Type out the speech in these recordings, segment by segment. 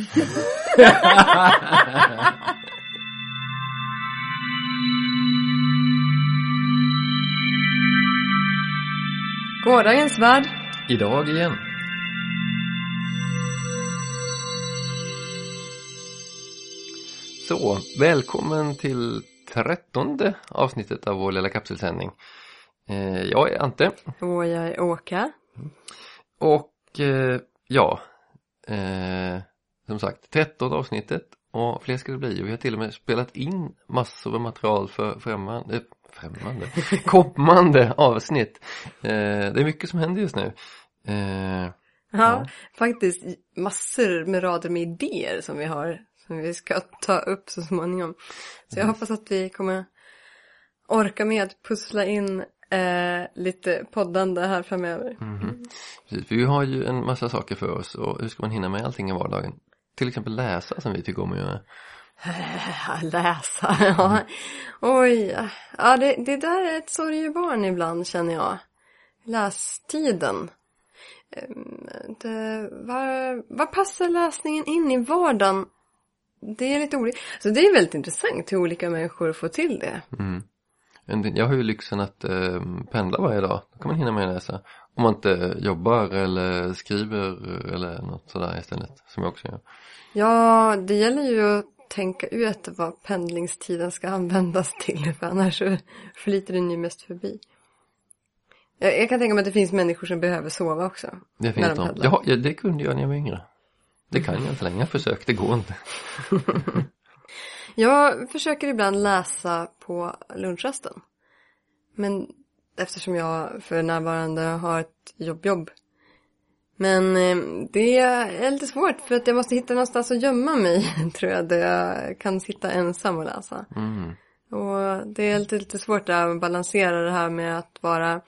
Gårdagens värld. Idag igen. Så, välkommen till trettonde avsnittet av vår lilla kapselsändning. Eh, jag är Ante Och jag är Åka. och eh, ja, eh, som sagt, trettonde avsnittet och fler ska det bli och vi har till och med spelat in massor med material för främmande, eh, främmande, kommande avsnitt. Eh, det är mycket som händer just nu. Eh, Ja, Ja. faktiskt massor med rader med idéer som vi har. Som vi ska ta upp så småningom. Så jag hoppas att vi kommer orka med att pussla in eh, lite poddande här framöver. Mhm. Precis, vi har ju en massa saker för oss och hur ska man hinna med allting i vardagen? Till exempel läsa som vi tycker om att göra. Läsa, ja. Oj, ja det, det där är ett sorgebarn ibland känner jag. Lästiden. Ehm, Det, var, var passar läsningen in i vardagen? Det är lite olika. Så det är väldigt intressant hur olika människor får till det. Mm. Jag har ju lyxen att eh, pendla varje dag. Då kan man hinna med att läsa. Om man inte jobbar eller skriver eller något sådär istället. Som jag också gör. Ja, det gäller ju att tänka ut vad pendlingstiden ska användas till. För annars så flyter den ju mest förbi. Jag, jag kan tänka mig att det finns människor som behöver sova också. Det finns de. Ja, det kunde jag när jag var yngre. Det kan jag inte längre. Jag har försökt, det går inte. Jag försöker ibland läsa på lunchrasten. Men eftersom jag för närvarande har ett jobbjobb. Men eh, det är lite svårt för att jag måste hitta någonstans att gömma mig tror jag. Där jag kan sitta ensam och läsa. Mm. Och det är lite, lite svårt att balansera det här med att vara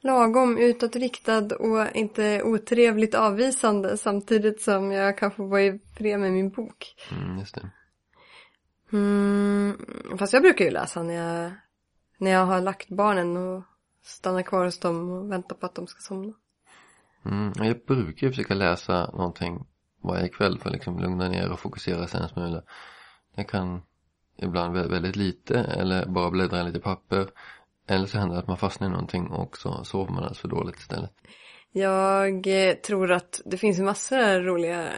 lagom utåtriktad och inte otrevligt avvisande samtidigt som jag kan få vara i fred med min bok. Mm, just det. Mm, fast jag brukar ju läsa när jag, när jag har lagt barnen och stannar kvar hos dem och väntar på att de ska somna. Mm. Jag brukar ju försöka läsa någonting varje kväll för att liksom lugna ner och fokusera sig en smula. Jag kan ibland vä- väldigt lite eller bara bläddra i lite papper. Eller så händer det att man fastnar i någonting och så sover man alldeles för dåligt istället. Jag eh, tror att det finns massor roliga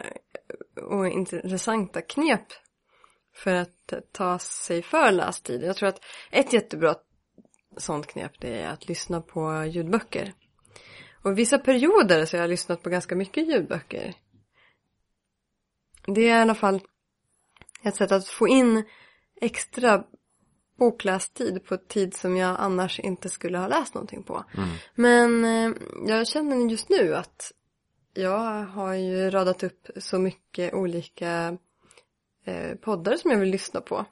och intressanta knep för att ta sig för lästid. Jag tror att ett jättebra sånt knep det är att lyssna på ljudböcker. Och vissa perioder så har jag lyssnat på ganska mycket ljudböcker. Det är i alla fall ett sätt att få in extra boklästid på tid som jag annars inte skulle ha läst någonting på. Mm. Men eh, jag känner just nu att jag har ju radat upp så mycket olika eh, poddar som jag vill lyssna på.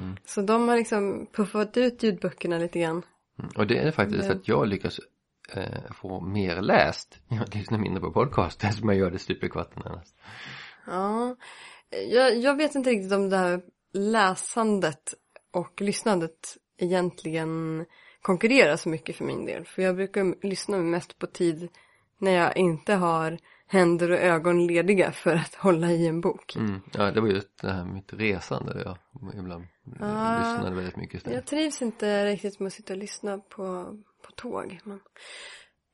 Mm. Så de har liksom puffat ut ljudböckerna lite grann. Mm. Och det är faktiskt Det- att jag lyckas eh, få mer läst. Jag lyssnar mindre på podcast som jag gör det stup i kvarten annars. Ja, jag, jag vet inte riktigt om det här läsandet och lyssnandet egentligen konkurrerar så mycket för min del. För jag brukar lyssna mest på tid när jag inte har händer och ögon lediga för att hålla i en bok. Mm. Ja, det var just det här mitt resande där jag ibland Ah. lyssnade väldigt mycket istället. Jag trivs inte riktigt med att sitta och lyssna på, på tåg. Men,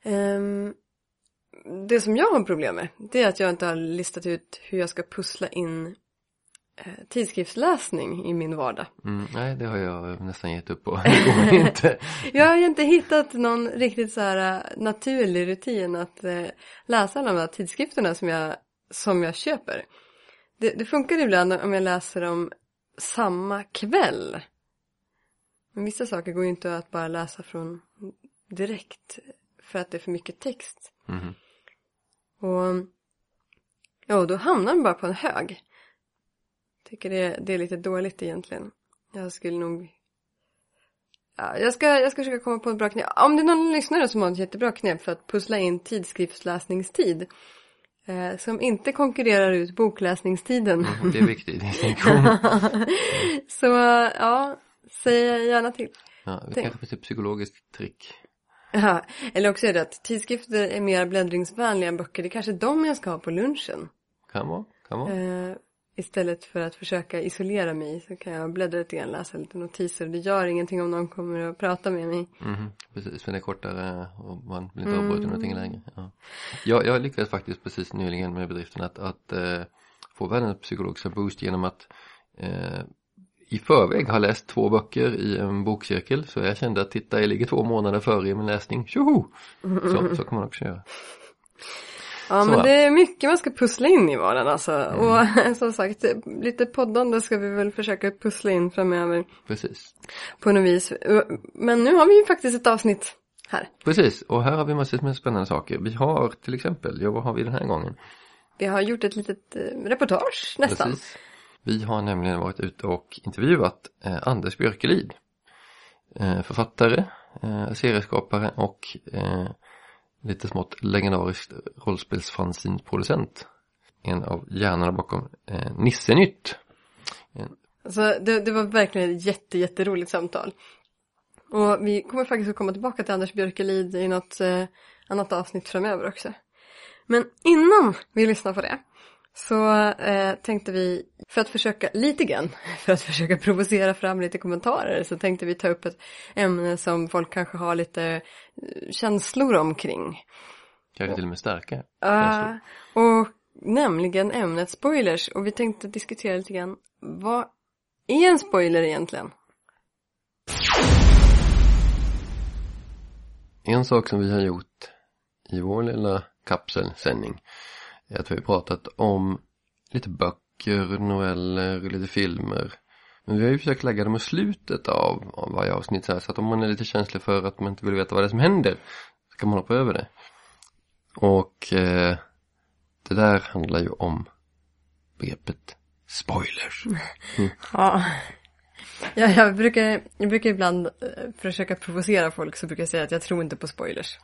Ehm, det som jag har problem med, det är att jag inte har listat ut hur jag ska pussla in eh, tidskriftsläsning i min vardag. Mm, nej, det har jag nästan gett upp på. Inte. Jag har ju inte hittat någon riktigt så här eh, naturlig rutin att eh, läsa alla de här tidskrifterna som jag, som jag köper. Det, det funkar ibland om jag läser dem samma kväll. Men vissa saker går ju inte att bara läsa från direkt för att det är för mycket text. Mhm. Och ja, då hamnar den bara på en hög. Tycker det, det är lite dåligt egentligen. Jag skulle nog Ja, jag, ska, jag ska försöka komma på ett bra knep. Om det är någon lyssnare som har ett jättebra knep för att pussla in tidskriftsläsningstid eh, som inte konkurrerar ut bokläsningstiden. Mm, det är viktigt. Så ja, säg gärna till. Ja, det kanske finns ett psykologiskt trick. Ja, eller också är det att tidskrifter är mer bläddringsvänliga än böcker. Det är kanske de jag ska ha på lunchen. Kan vara, kan vara. Eh, istället för att försöka isolera mig så kan jag bläddra lite grann, läsa lite notiser. Det gör ingenting om någon kommer och pratar med mig. Mhm, precis, för det är kortare och man blir inte avbruten någonting längre. Ja. Jag, jag lyckades faktiskt precis nyligen med bedriften att, att eh, få världens psykologiska boost genom att eh, i förväg ha läst två böcker i en bokcirkel så jag kände att titta jag ligger två månader före i min läsning, tjoho! Så, så kan man också göra. Ja Så. men det är mycket man ska pussla in i vardagen alltså. Och som sagt, lite poddande ska vi väl försöka pussla in framöver Precis. på något vis. Men nu har vi ju faktiskt ett avsnitt här. Precis, och här har vi massor med spännande saker. Vi har till exempel, ja vad har vi den här gången? Vi har gjort ett litet eh, reportage nästan. Precis. Vi har nämligen varit ute och intervjuat eh, Anders Björkelid. Eh, författare, eh, serieskapare och eh, lite smått legendariskt rollspelsfanzinproducent. En av hjärnorna bakom eh, Nissenytt. Alltså, det, det var verkligen ett jätte, jätteroligt samtal. Och vi kommer faktiskt att komma tillbaka till Anders Björkelid i något eh, annat avsnitt framöver också. Men innan vi lyssnar på det så eh, tänkte vi, för att försöka lite grann, för att försöka provocera fram lite kommentarer så tänkte vi ta upp ett ämne som folk kanske har lite eh, känslor omkring. Kanske till och med starka. Uh, och nämligen ämnet spoilers och vi tänkte diskutera lite grann, vad är en spoiler egentligen? En sak som vi har gjort i vår lilla kapselsändning att vi har pratat om lite böcker, noveller, lite filmer. Men vi har ju försökt lägga dem i slutet av, av varje avsnitt så, här, så att om man är lite känslig för att man inte vill veta vad det är som händer så kan man hoppa över det. Och eh, det där handlar ju om begreppet spoilers. Ja. ja jag, brukar, jag brukar ibland eh, försöka provocera folk så brukar jag säga att jag tror inte på spoilers.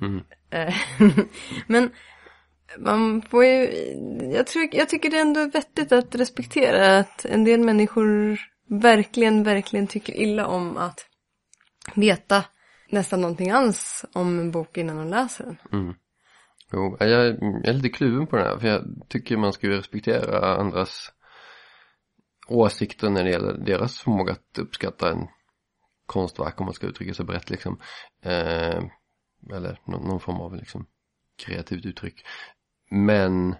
Mm. Eh, Men man får ju, jag, tror, jag tycker det är ändå vettigt att respektera att en del människor verkligen, verkligen tycker illa om att veta nästan någonting alls om en bok innan de läser den. Mm. Jo, jag, jag är lite kluven på det här för jag tycker man ska ju respektera andras åsikter när det gäller deras förmåga att uppskatta en konstverk om man ska uttrycka sig brett liksom. Eh, eller någon, någon form av liksom kreativt uttryck. Men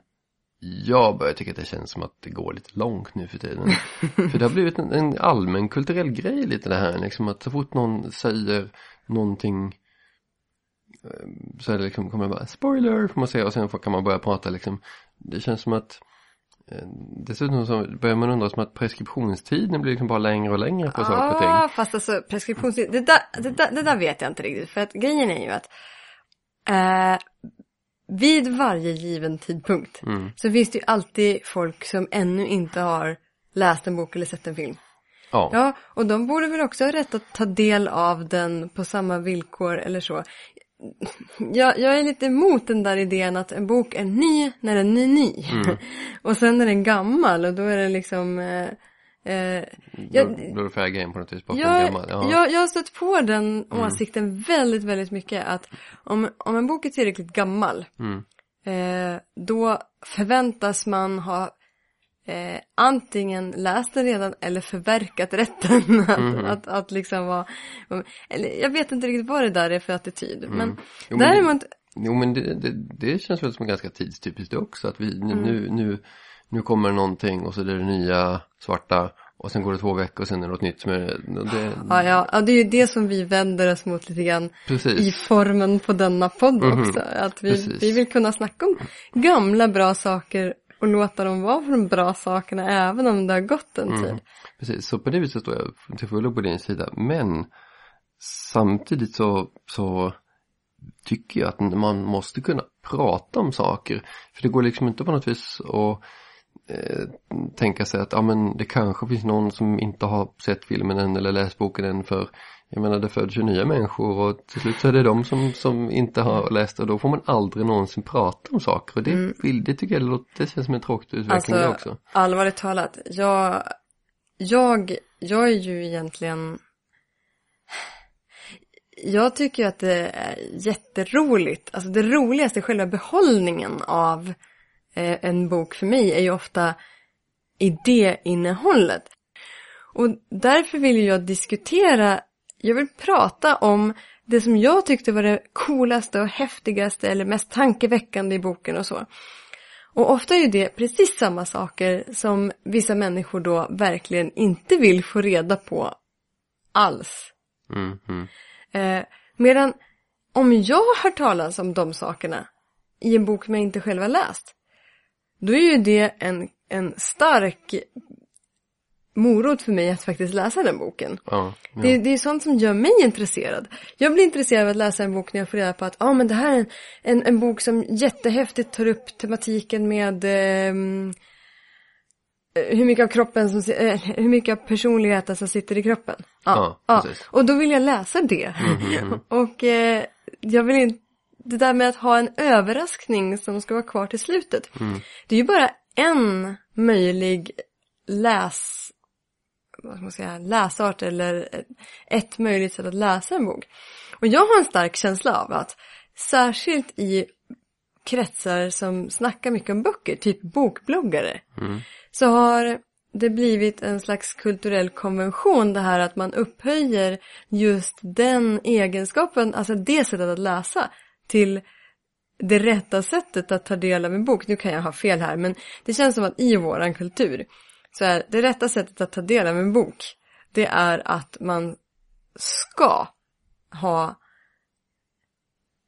jag börjar tycka att det känns som att det går lite långt nu för tiden. för det har blivit en, en allmän kulturell grej lite det här liksom att så fort någon säger någonting eh, så är det liksom, kommer det bara spoiler får man säga och sen kan man börja prata liksom. Det känns som att eh, Dessutom så börjar man undra som att preskriptionstiden blir liksom bara längre och längre på saker och ting. Ja, fast alltså preskriptionstid, det där, det, där, det där vet jag inte riktigt. För att grejen är ju att eh, vid varje given tidpunkt Mm. så finns det ju alltid folk som ännu inte har läst en bok eller sett en film. Ja. Ja, och de borde väl också ha rätt att ta del av den på samma villkor eller så. Jag, jag är lite emot den där idén att en bok är ny när den är ny. och sen är den gammal och då är det liksom... Eh, eh, jag, då, är på något vis bakom jag. Ja. jag, jag har stött på den åsikten väldigt, väldigt mycket att om, om en bok är tillräckligt gammal Mm. eh, då förväntas man ha eh, antingen läst den redan eller förverkat rätten att, Mhm. att, att liksom vara, eller jag vet inte riktigt vad det där är för attityd men Mm. Jo, men däremot, Jo men det, det, det känns väl som ganska tidstypiskt också att vi nu, Mm. nu, nu, nu kommer någonting och så är det det nya svarta och sen går det två veckor och sen är det något nytt som är det, ja, ja, ja det är ju det som vi vänder oss mot lite grann precis. i formen på denna podd Mhm. också. Att vi, Precis. vi vill kunna snacka om gamla bra saker och låta dem vara för de bra sakerna även om det har gått en Mm. tid. Precis, så på det viset står jag till fullo på din sida. Men samtidigt så, så tycker jag att man måste kunna prata om saker. För det går liksom inte på något vis att tänka sig att ja, men det kanske finns någon som inte har sett filmen än eller läst boken än för jag menar det föds ju nya människor och till slut så är det de som, som inte har läst och då får man aldrig någonsin prata om saker och det, vill, det tycker jag låter, det känns som en tråkig utveckling det Alltså, också. allvarligt talat, jag, jag, jag är ju egentligen jag tycker att det är jätteroligt, alltså det roligaste, själva behållningen av eh, en bok för mig är ju ofta idéinnehållet. Och därför vill jag diskutera, jag vill prata om det som jag tyckte var det coolaste och häftigaste eller mest tankeväckande i boken och så. Och ofta är ju det precis samma saker som vissa människor då verkligen inte vill få reda på alls. Mm, mm. Eh, medan om jag har hört talas om de sakerna i en bok som jag inte själv har läst, då är ju det en, en stark morot för mig att faktiskt läsa den boken. Ja, ja. Det, det är sånt som gör mig intresserad. Jag blir intresserad av att läsa en bok när jag får reda på att ah, men det här är en, en, en bok som jättehäftigt tar upp tematiken med ehm, hur mycket av kroppen som, eh, hur mycket av personligheten som sitter i kroppen. Ja, ja. precis. Och då vill jag läsa det. Och eh, jag vill inte, det där med att ha en överraskning som ska vara kvar till slutet. Det är ju bara en möjlig läs, vad ska man säga, läsart eller ett möjligt sätt att läsa en bok. Och jag har en stark känsla av att särskilt i kretsar som snackar mycket om böcker, typ bokbloggare, så har det blivit en slags kulturell konvention det här att man upphöjer just den egenskapen, alltså det sättet att läsa till det rätta sättet att ta del av en bok. Nu kan jag ha fel här men det känns som att i våran kultur så är det rätta sättet att ta del av en bok det är att man ska ha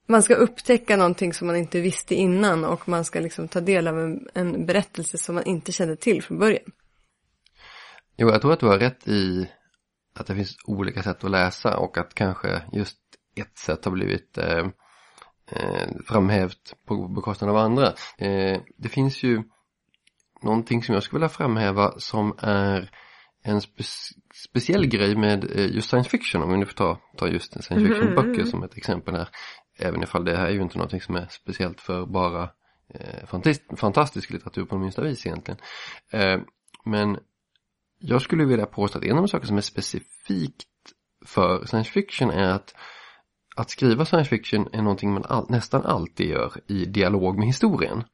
man ska upptäcka någonting som man inte visste innan och man ska liksom ta del av en, en berättelse som man inte kände till från början. Jo, jag tror att du har rätt i att det finns olika sätt att läsa och att kanske just ett sätt har blivit eh, framhävt på bekostnad av andra. Eh, det finns ju någonting som jag skulle vilja framhäva som är en spe speciell grej med eh, just science fiction om vi nu får ta, ta just science fiction böcker som ett exempel här. Även ifall det här är ju inte någonting som är speciellt för bara eh, fantastisk, fantastisk litteratur på minsta vis egentligen. Eh, men jag skulle vilja påstå att en av de saker som är specifikt för science fiction är att att skriva science fiction är någonting man all, nästan alltid gör i dialog med historien.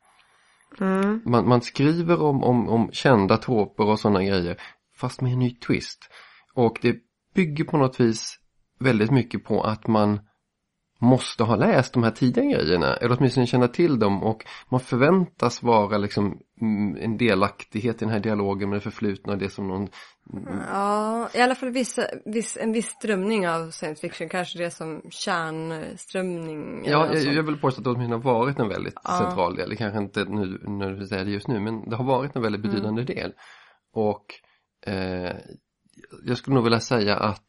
Mm. Man, man skriver om, om, om kända troper och sådana grejer fast med en ny twist. Och det bygger på något vis väldigt mycket på att man måste ha läst de här tidigare grejerna eller åtminstone känna till dem och man förväntas vara liksom en delaktighet i den här dialogen med det förflutna och det som någon Ja, i alla fall vissa, viss, en viss strömning av science fiction, kanske det som kärnströmning. Ja, jag, jag vill påstå att det åtminstone har varit en väldigt Ja. central del. Kanske inte nu när du säger det just nu, men det har varit en väldigt betydande del. Och eh, jag skulle nog vilja säga att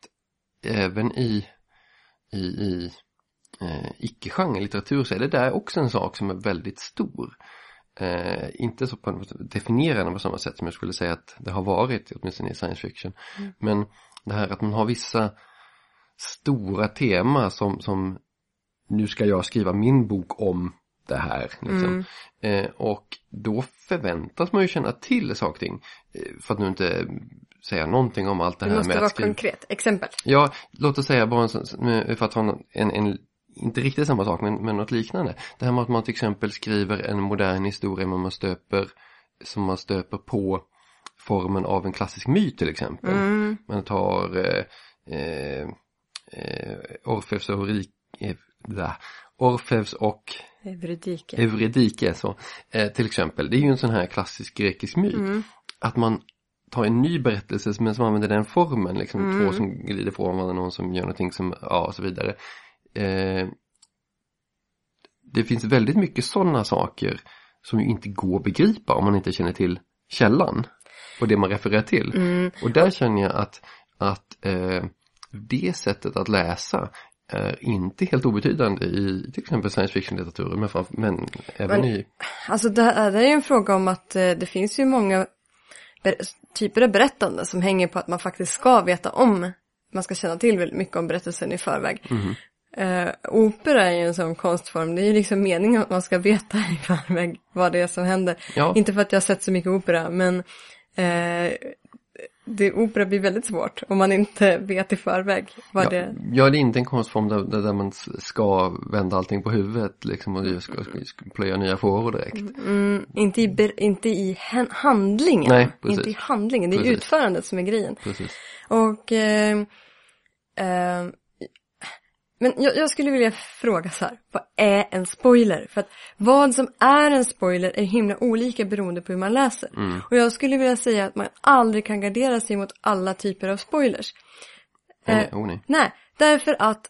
även i, i, i eh, icke-genre litteratur så är det där också en sak som är väldigt stor. Eh, inte så på definierande på samma sätt som jag skulle säga att det har varit, åtminstone i science fiction. Men det här att man har vissa stora tema som, som nu ska jag skriva min bok om det här. Liksom. Mm. Eh, och då förväntas man ju känna till saker och ting. Eh, för att nu inte säga någonting om allt det, Det här måste med vara att skriva. konkret. Exempel. Ja, låt oss säga bara en, för att ha en, en, en inte riktigt samma sak men, men något liknande. Det här med att man till exempel skriver en modern historia men man stöper som man stöper på formen av en klassisk myt till exempel. Mm. Man tar eh, eh, eh, Orfeus och Eurik, eh. Orfeus och Euridike. Euridike så, eh, till exempel. Det är ju en sån här klassisk grekisk myt. Mm. Att man tar en ny berättelse men som använder den formen, liksom Mm. två som glider från varandra, någon som gör någonting som, ja och så vidare. Eh, det finns väldigt mycket sådana saker som ju inte går att begripa om man inte känner till källan och det man refererar till. Mm. Och där känner jag att, att eh, det sättet att läsa är inte helt obetydande i till exempel science fiction-litteraturen men, men även Men- i Alltså det, här- det är ju en fråga om att eh, det finns ju många typer av berättande som hänger på att man faktiskt ska veta om, man ska känna till väldigt mycket om berättelsen i förväg. Mhm. Eh, opera är ju en sån konstform, det är ju liksom meningen att man ska veta i förväg vad det är som händer. Ja. Inte för att jag har sett så mycket opera, men eh, det opera blir väldigt svårt om man inte vet i förväg vad Ja, det... ja, det är inte en konstform där, där man ska vända allting på huvudet liksom och ska, ska, ska plöja nya fåror direkt. Mm, inte i, inte i handlingen. Nej, precis. inte i handlingen, det är Precis. utförandet som är grejen. Precis. Och eh, eh, men jag, jag skulle vilja fråga så här, vad är en spoiler? För att vad som är en spoiler är himla olika beroende på hur man läser. Mm. Och jag skulle vilja säga att man aldrig kan gardera sig mot alla typer av spoilers. Eh, oh, nej. Nej, därför att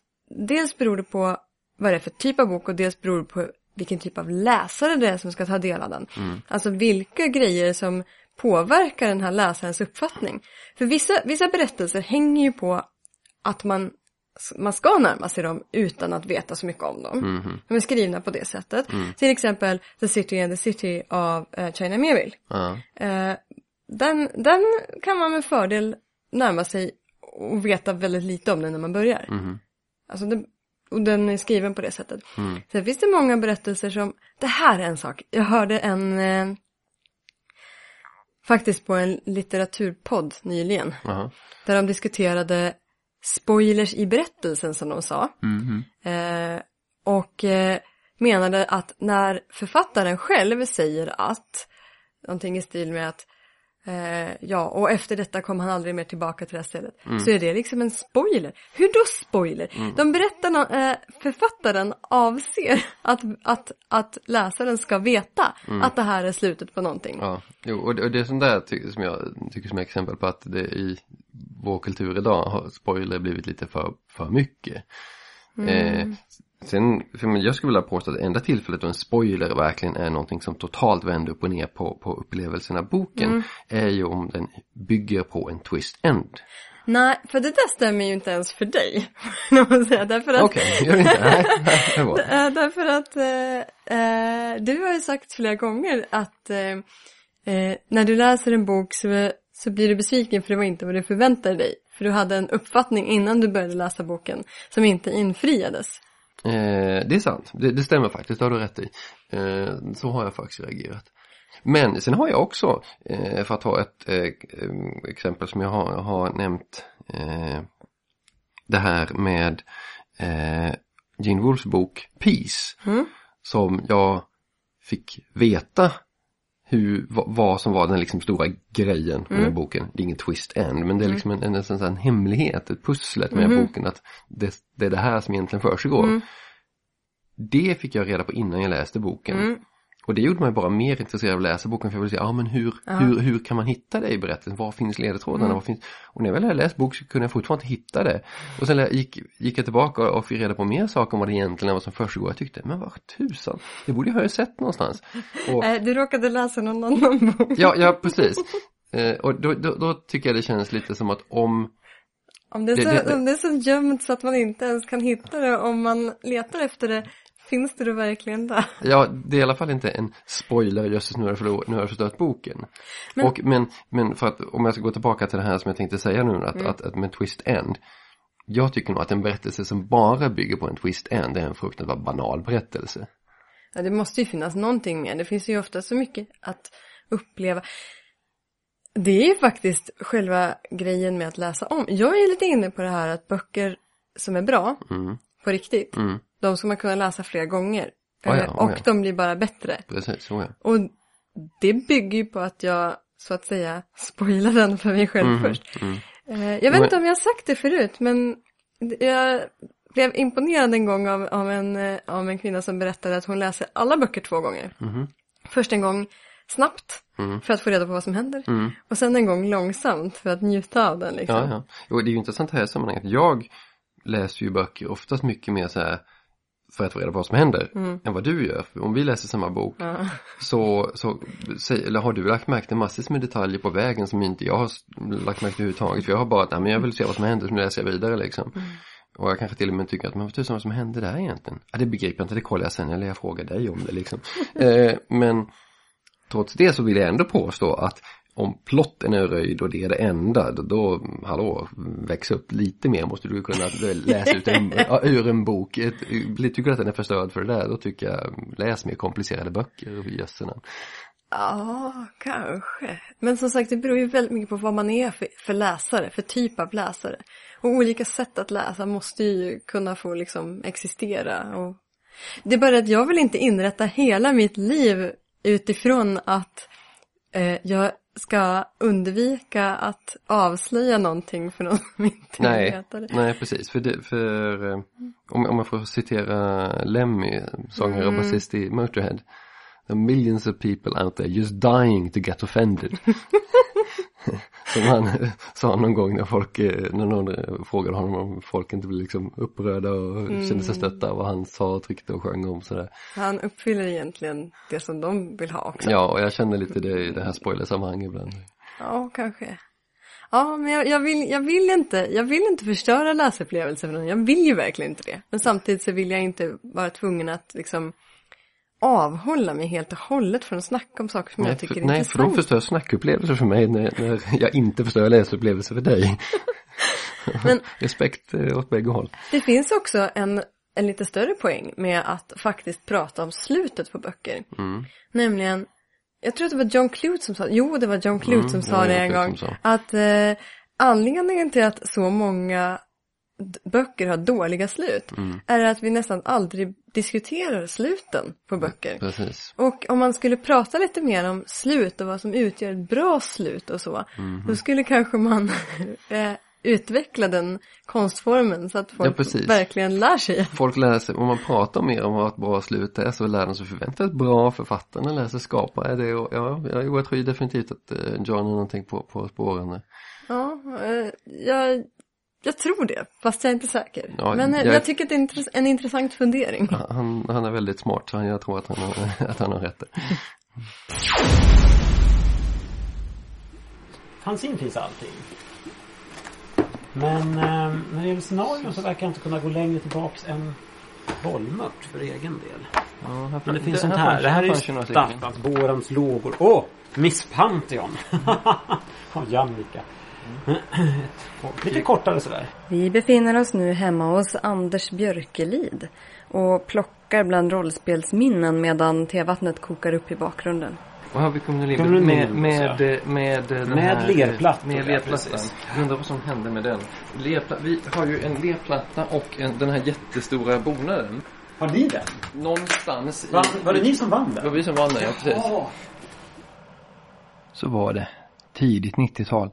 dels beror det på vad det är för typ av bok och dels beror det på vilken typ av läsare det är som ska ta del av den. Alltså vilka grejer som påverkar den här läsarens uppfattning. För vissa, vissa berättelser hänger ju på att man, man ska närma sig dem utan att veta så mycket om dem. Mhm. De är skrivna på det sättet. Till exempel The City and the City av eh, China Miéville. Ja. Eh, den, den kan man med fördel närma sig och veta väldigt lite om den när man börjar. Mhm. Alltså den, och den är skriven på det sättet. Mm. Sen finns det många berättelser som, det här är en sak, jag hörde en, eh, faktiskt på en litteraturpodd nyligen, Jaha. där de diskuterade spoilers i berättelsen som de sa. Mhm. Eh, och eh, menade att när författaren själv säger att någonting i stil med att eh, ja, och efter detta kom han aldrig mer tillbaka till det här stället. Så är det liksom en spoiler. Hur då spoiler? De berättar, nå- eh, författaren avser att, att, att läsaren ska veta att det här är slutet på någonting. Ja, jo, och det, och det är sånt där som jag tycker som är exempel på att det i vår kultur idag har spoiler blivit lite för, för mycket. Eh, sen, jag skulle vilja påstå att det enda tillfället då en spoiler verkligen är någonting som totalt vänder upp och ner på, på upplevelsen av boken är ju om den bygger på en twist end. Nej, för det där stämmer ju inte ens för dig. Därför att Okej, gör det inte? Nej, det var. Eh, därför att eh, eh, du har ju sagt flera gånger att eh, eh, när du läser en bok så, så blir du besviken för det var inte vad du förväntade dig. För du hade en uppfattning innan du började läsa boken som inte infriades. Eh, det är sant, det, det stämmer faktiskt, det har du rätt i. Eh, så har jag faktiskt reagerat. Men sen har jag också, eh, för att ta ett eh, exempel som jag har, har nämnt, eh, det här med eh, Gene Wolfs bok Peace. Mm. Som jag fick veta hur, vad, som var den liksom stora grejen med den boken. Det är ingen twist än, men det är liksom en, en, en, sån- en hemlighet, ett pusslet med boken att det, det är det här som egentligen försiggår. Det fick jag reda på innan jag läste boken. Mm. Och det gjorde mig bara mer intresserad av att läsa boken för jag ville se, ja men hur, hur, hur kan man hitta det i berättelsen? Var finns ledtrådarna? Var finns... Och när jag väl hade läst bok så kunde jag fortfarande inte hitta det. Och sen gick, gick jag tillbaka och fick reda på mer saker om vad det egentligen var som försiggår. Jag tyckte, men vad tusan, det borde jag ha sett någonstans. Och, Eh, du råkade läsa någon annan bok. ja, ja, precis. Eh, och då, då, då tycker jag det känns lite som att om Om det, är Det- så, det- det- om det är så gömt så att man inte ens kan hitta det om man letar efter det, finns det då verkligen där? Ja, det är i alla fall inte en spoiler, jösses nu har jag, nu har jag förstört boken. Men, och, men, men för att, om jag ska gå tillbaka till det här som jag tänkte säga nu, att, att, att med twist end. Jag tycker nog att en berättelse som bara bygger på en twist end är en fruktansvärt banal berättelse. Ja, det måste ju finnas någonting mer. Det finns ju ofta så mycket att uppleva. Det är ju faktiskt själva grejen med att läsa om. Jag är lite inne på det här att böcker som är bra, Mm. på riktigt, Mm. De ska man kunna läsa flera gånger. Oh ja, oh och ja. de blir bara bättre. Precis, så ja. Och det bygger ju på att jag, så att säga, spoilar den för mig själv Mm, först. mm. Jag vet inte om jag har sagt det förut, men jag blev imponerad en gång av, av, en, eh, av en kvinna som berättade att hon läser alla böcker två gånger. Mhm. Först en gång snabbt Mm. för att få reda på vad som händer. Mm. Och sen en gång långsamt för att njuta av den liksom. Ja, ja. Jo, det är ju intressant här i sammanhanget. Jag läser ju böcker oftast mycket mer så här för att få reda på vad som händer än vad du gör. För om vi läser samma bok Ja. så, så säg- eller har du lagt märke till massor med detaljer på vägen som inte jag har lagt märke till överhuvudtaget. För jag har bara att, nej men jag vill se vad som händer så nu läser jag vidare liksom. Och jag kanske till och med tycker att, men vad tusan vad som hände där egentligen? Ja det begriper jag inte, det kollar jag sen eller jag frågar dig om det liksom. eh, men trots det så vill jag ändå påstå att om plotten är röjd och det är det enda, då, hallå, väx upp lite mer måste du kunna läsa ut en, ur en bok. Ett, tycker du att den är förstörd för det där, då tycker jag läs mer komplicerade böcker, jösse namn. Ja, kanske. Men som sagt, det beror ju väldigt mycket på vad man är för, för läsare, för typ av läsare. Och olika sätt att läsa måste ju kunna få liksom existera. Och... Det är bara att jag vill inte inrätta hela mitt liv utifrån att eh, jag ska undvika att avslöja någonting för någon som inte Nej, vet det. nej precis. För, det, för eh, om, om jag får citera Lemmy, sångare och basist i Motorhead. There are millions of people out there just dying to get offended. Som han sa någon gång när folk, eh, när någon eh, frågade honom om folk inte blev liksom upprörda och kände sig stötta vad han sa, tryckte och sjöng om sådär. Han uppfyller egentligen det som de vill ha också. Ja, och jag känner lite det i det här spoilersammanhanget ibland. Ja, kanske. Ja, men jag, jag, vill, jag, vill inte, jag vill inte förstöra läsupplevelsen för någon. Jag vill ju verkligen inte det. Men samtidigt så vill jag inte vara tvungen att liksom avhålla mig helt och hållet från att snacka om saker som Nej, jag tycker för, är nej, för intressant. de förstör snackupplevelser för mig när, när jag inte förstör läsupplevelser för dig. Men- Respekt eh, åt bägge håll. Det finns också en, en lite större poäng med att faktiskt prata om slutet på böcker. Mm. Nämligen, jag tror att det var John Clute som sa, jo det var John Clute Mm, som sa det en gång. Att eh, anledningen till att så många böcker har dåliga slut Mm. är att vi nästan aldrig diskuterar sluten på böcker. Precis. Och om man skulle prata lite mer om slut och vad som utgör ett bra slut och så, Mhm. då skulle kanske man eh, utveckla den konstformen så att Ja, folk precis. verkligen lär sig. Folk lär sig, om man pratar mer om vad ett bra slut är så lär de sig förvänta ett bra författarna lär sig skapa är det och, ja, ja, jag tror ju definitivt att eh, John har någonting på, på spåren. Ja, eh, jag, jag tror det, fast jag är inte säker. Ja, Men jag- jag, tycker att det är intress- en intressant fundering. Han, han är väldigt smart så jag tror att han har, att han har rätt. Fanzine finns allting. Men eh, när det gäller scenarion så verkar jag inte kunna gå längre tillbaks än bollmört för egen del. Ja, Men det finns sånt här. Det här är ju Staffans, Borans lågor. Åh! Miss Pantheon! Av Jannica. Lite kortare sådär. Vi befinner oss nu hemma hos Anders Björkelid och plockar bland rollspelsminnen medan tevattnet kokar upp i bakgrunden. Har vi Kommunal Kommunal med, Nimbus, med, ja. med, med, den Med lerplattor, Med ja, lerplattan. Jag undrar vad som hände med den. Lerpla, vi har ju en lerplatta och en, den här jättestora bonaden. Har ni den? Någonstans Va, var det ni som vann Det var den? vi som vann den, ja precis. så var det tidigt 90-tal.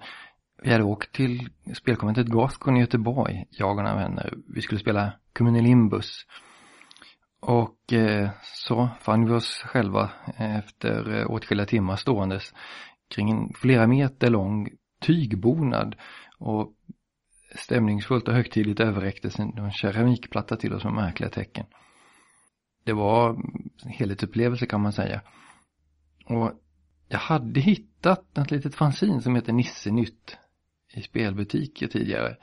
Vi hade åkt till spelkonventet Gascon i Göteborg, jag och några vänner. Vi skulle spela Kummenilimbus. Och eh, så fann vi oss själva eh, efter eh, åtskilliga timmar ståendes kring en flera meter lång tygbonad och stämningsfullt och högtidligt överräcktes en, keramikplatta till oss med märkliga tecken. Det var en helhetsupplevelse kan man säga. Och jag hade hittat ett litet fanzine som heter Nisse Nytt i spelbutiker tidigare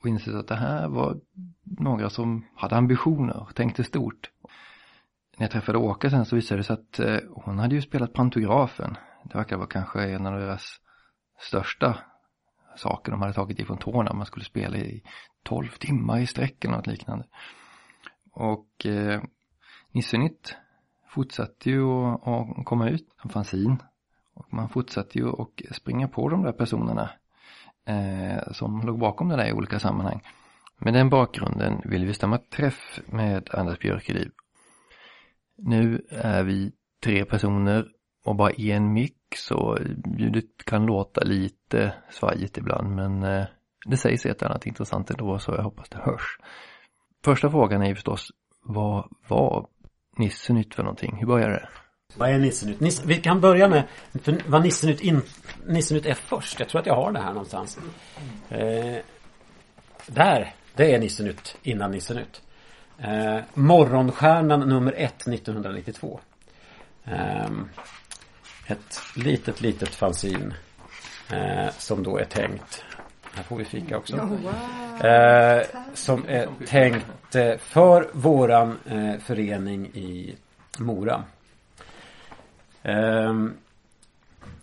och insett att det här var några som hade ambitioner och tänkte stort. När jag träffade Åke sen så visade det sig att eh, hon hade ju spelat Pantografen. Det verkar vara kanske en av deras största saker de hade tagit ifrån tårna. Man skulle spela i 12 timmar i sträck eller något liknande. Och eh, Nisse Nytt fortsatte ju att, att komma ut som fanzin. Och man fortsatte ju att springa på de där personerna eh, som låg bakom det där i olika sammanhang. Med den bakgrunden vill vi stämma träff med Anders Björkeliv. Nu är vi tre personer och bara en mick så ljudet kan låta lite svajigt ibland men eh, det sägs ett annat intressant ändå så jag hoppas det hörs. Första frågan är ju förstås vad var Nisse nytt för någonting? Hur började det? Vad är Nissenytt? Nisse, vi kan börja med för vad Nissenytt, in, Nissenytt är först. Jag tror att jag har det här någonstans. Eh, där, det är Nissenytt innan Nissenytt. Eh, Morgonstjärnan nummer ett 1992. Eh, ett litet, litet fanzin. Eh, som då är tänkt. Här får vi fika också. Eh, som är tänkt eh, för våran eh, förening i Mora. Ehm,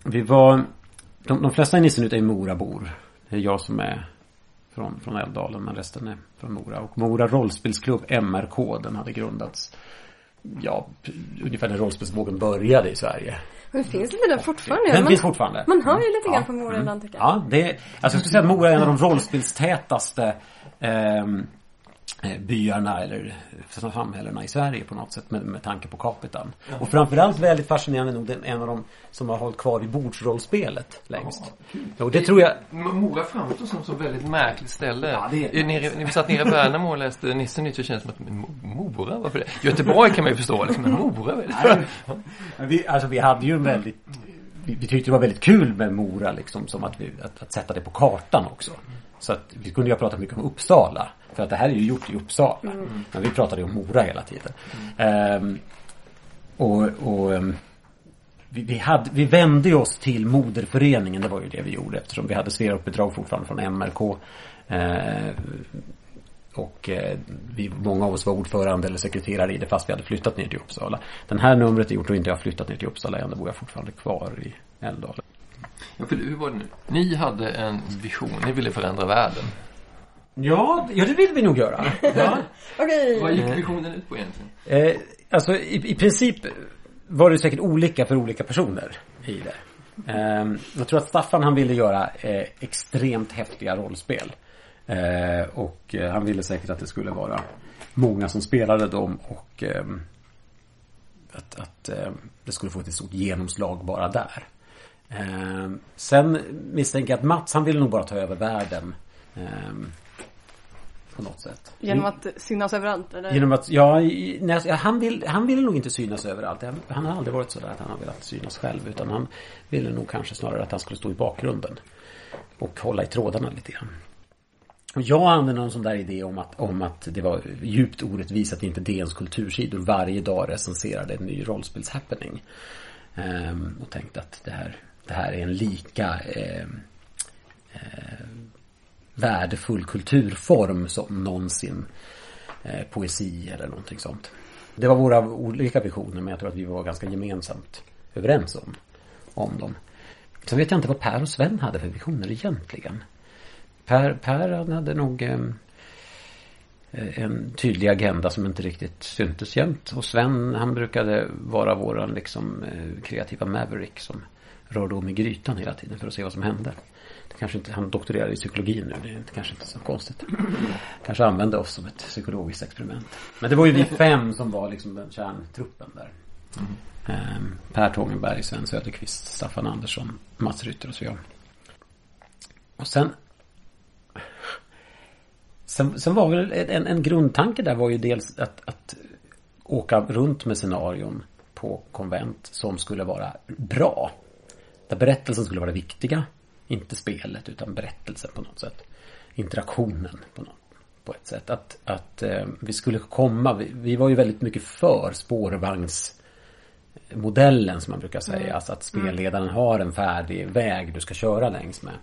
vi var de, de flesta i Nissenut är Morabor. Det är jag som är från, från Älvdalen men resten är från Mora. Och Mora rollspelsklubb MRK den hade grundats ja, ungefär när rollspelsvågen började i Sverige. Men finns inte den fortfarande? Den man, finns fortfarande. Man hör ju lite grann Ja. från Mora ibland tycker jag. Ja, det, alltså jag skulle säga att Mora är en av de rollspelstätaste eh, byarna eller samhällena i Sverige på något sätt med, med tanke på capitan. Och framförallt väldigt fascinerande nog den, en av de som har hållit kvar vid bordsrollspelet längst. Och det tror jag Mora framstår som så väldigt märkligt ställe. Ja, det I- nere, när vi satt nere i Värnamo och läste Nisse Nytt så känns det som att Mora, varför det? Göteborg kan man ju förstå liksom, men Mora, det för? Men vi, alltså vi hade ju en väldigt vi, vi tyckte det var väldigt kul med Mora liksom som att, vi, att, att sätta det på kartan också. Så att vi kunde ju ha pratat mycket om Uppsala. För att det här är ju gjort i Uppsala. Men vi pratade ju om Mora hela tiden. Ehm, och och ehm, vi, vi, hade, vi vände oss till moderföreningen, det var ju det vi gjorde eftersom vi hade Sverige-uppdrag fortfarande från MRK. Eh, och eh, vi, många av oss var ordförande eller sekreterare i det fast vi hade flyttat ner till Uppsala. Den här numret är gjort och inte jag har flyttat ner till Uppsala än. Då bor jag fortfarande kvar i Älvdalen. Ja, för hur var det nu? Ni hade en vision, ni ville förändra världen. Ja, ja det vill vi nog göra. Ja. Okej. Vad gick visionen ut på egentligen? Eh, alltså i, i princip var det säkert olika för olika personer i det. Eh, jag tror att Staffan han ville göra eh, extremt häftiga rollspel. Eh, och eh, han ville säkert att det skulle vara många som spelade dem och ehm, att, att eh, det skulle få ett stort genomslag bara där. Eh, sen misstänker jag att Mats han ville nog bara ta över världen. ehm, på något sätt. Genom att synas överallt eller? Genom att, ja, nej, alltså, han, vill, han ville nog inte synas överallt. Han, han har aldrig varit sådär att han har velat synas själv. Utan han ville nog kanske snarare att han skulle stå i bakgrunden. Och hålla i trådarna lite grann. Jag hade någon sån där idé om att, om att det var djupt orättvist att inte DNs kultursidor varje dag recenserade en ny rollspelshappening. Ehm, och tänkte att det här, det här är en lika ehm, värdefull kulturform som någonsin eh, poesi eller någonting sånt. Det var våra olika visioner men jag tror att vi var ganska gemensamt överens om, om dem. Sen vet jag inte vad Per och Sven hade för visioner egentligen. Per, per hade nog ehm, eh, en tydlig agenda som inte riktigt syntes jämt. Och Sven han brukade vara våran liksom eh, kreativa maverick som rörde om i grytan hela tiden för att se vad som hände. Kanske inte, han doktorerar i psykologi nu, det är inte- kanske inte så konstigt. Kanske använde oss som ett psykologiskt experiment. Men det var ju vi fem som var liksom den kärntruppen där. Ehm, Per Tågenberg, Sven Söderqvist, Staffan Andersson, Mats Rytter och så jag. Och sen Sen, sen var väl en, en grundtanke där var ju dels att, att åka runt med scenarion på konvent som skulle vara bra. Där berättelsen skulle vara viktiga. Inte spelet utan berättelsen på något sätt. Interaktionen på, något, på ett sätt. Att, att eh, vi skulle komma, vi, vi var ju väldigt mycket för spårvagnsmodellen som man brukar säga. Alltså att spelledaren har en färdig väg du ska köra längs med.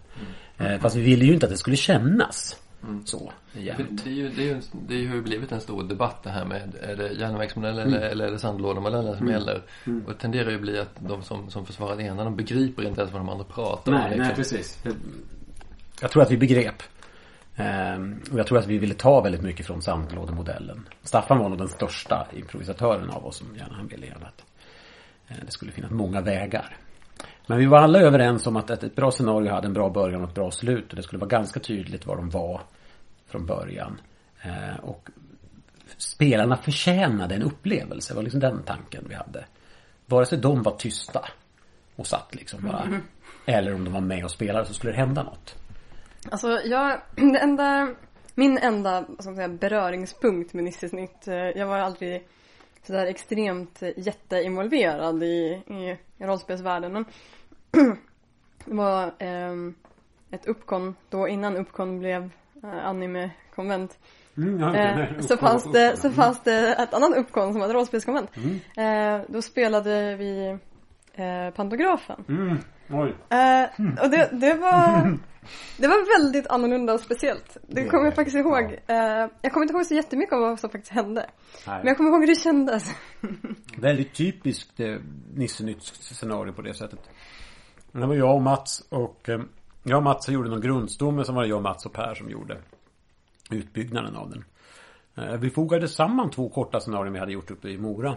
Eh, fast vi ville ju inte att det skulle kännas så För jämt. Det, är ju, det, är ju, det har ju blivit en stor debatt det här med är det järnvägsmodellen eller, eller är det sandlådemodellen som gäller. Och det tenderar ju att bli att de som, som försvarar det ena de begriper inte ens vad de andra pratar om. liksom. precis. Jag tror att vi begrep. Ehm, och jag tror att vi ville ta väldigt mycket från sandlådemodellen. Staffan var nog den största improvisatören av oss som gärna han ville gärna att det skulle finnas många vägar. Men vi var alla överens om att ett, bra scenario hade en bra början och ett bra slut. Och det skulle vara ganska tydligt vad de var från början. Eh, och spelarna förtjänade en upplevelse. Det var liksom den tanken vi hade. Vare sig de var tysta och satt liksom bara. Eller om de var med och spelade så skulle det hända något. Alltså jag, det enda, min enda man säga, beröringspunkt med Nisses Nytt, eh, jag var aldrig sådär extremt jätteinvolverad i, i rollspelsvärlden. Men det var ehm, ett uppkon då innan uppkon blev eh, anime-konvent. Eh, så, fanns det, så fanns det ett annat uppkon som var ett rollspelskonvent. Eh, då spelade vi eh, Pantografen. Mm, oj. Eh, och det, det var Det var väldigt annorlunda och speciellt. Det kommer jag faktiskt ihåg. Eh, jag kommer inte ihåg så jättemycket om vad som faktiskt hände. Nej. Men jag kommer ihåg hur det kändes. Väldigt typiskt eh, Nisse Nytt scenario på det sättet. Det var jag och Mats och eh, jag och Mats gjorde någon grundstomme som var jag, Mats och Per som gjorde utbyggnaden av den. Eh, Vi fogade samman två korta scenarion vi hade gjort uppe i Mora.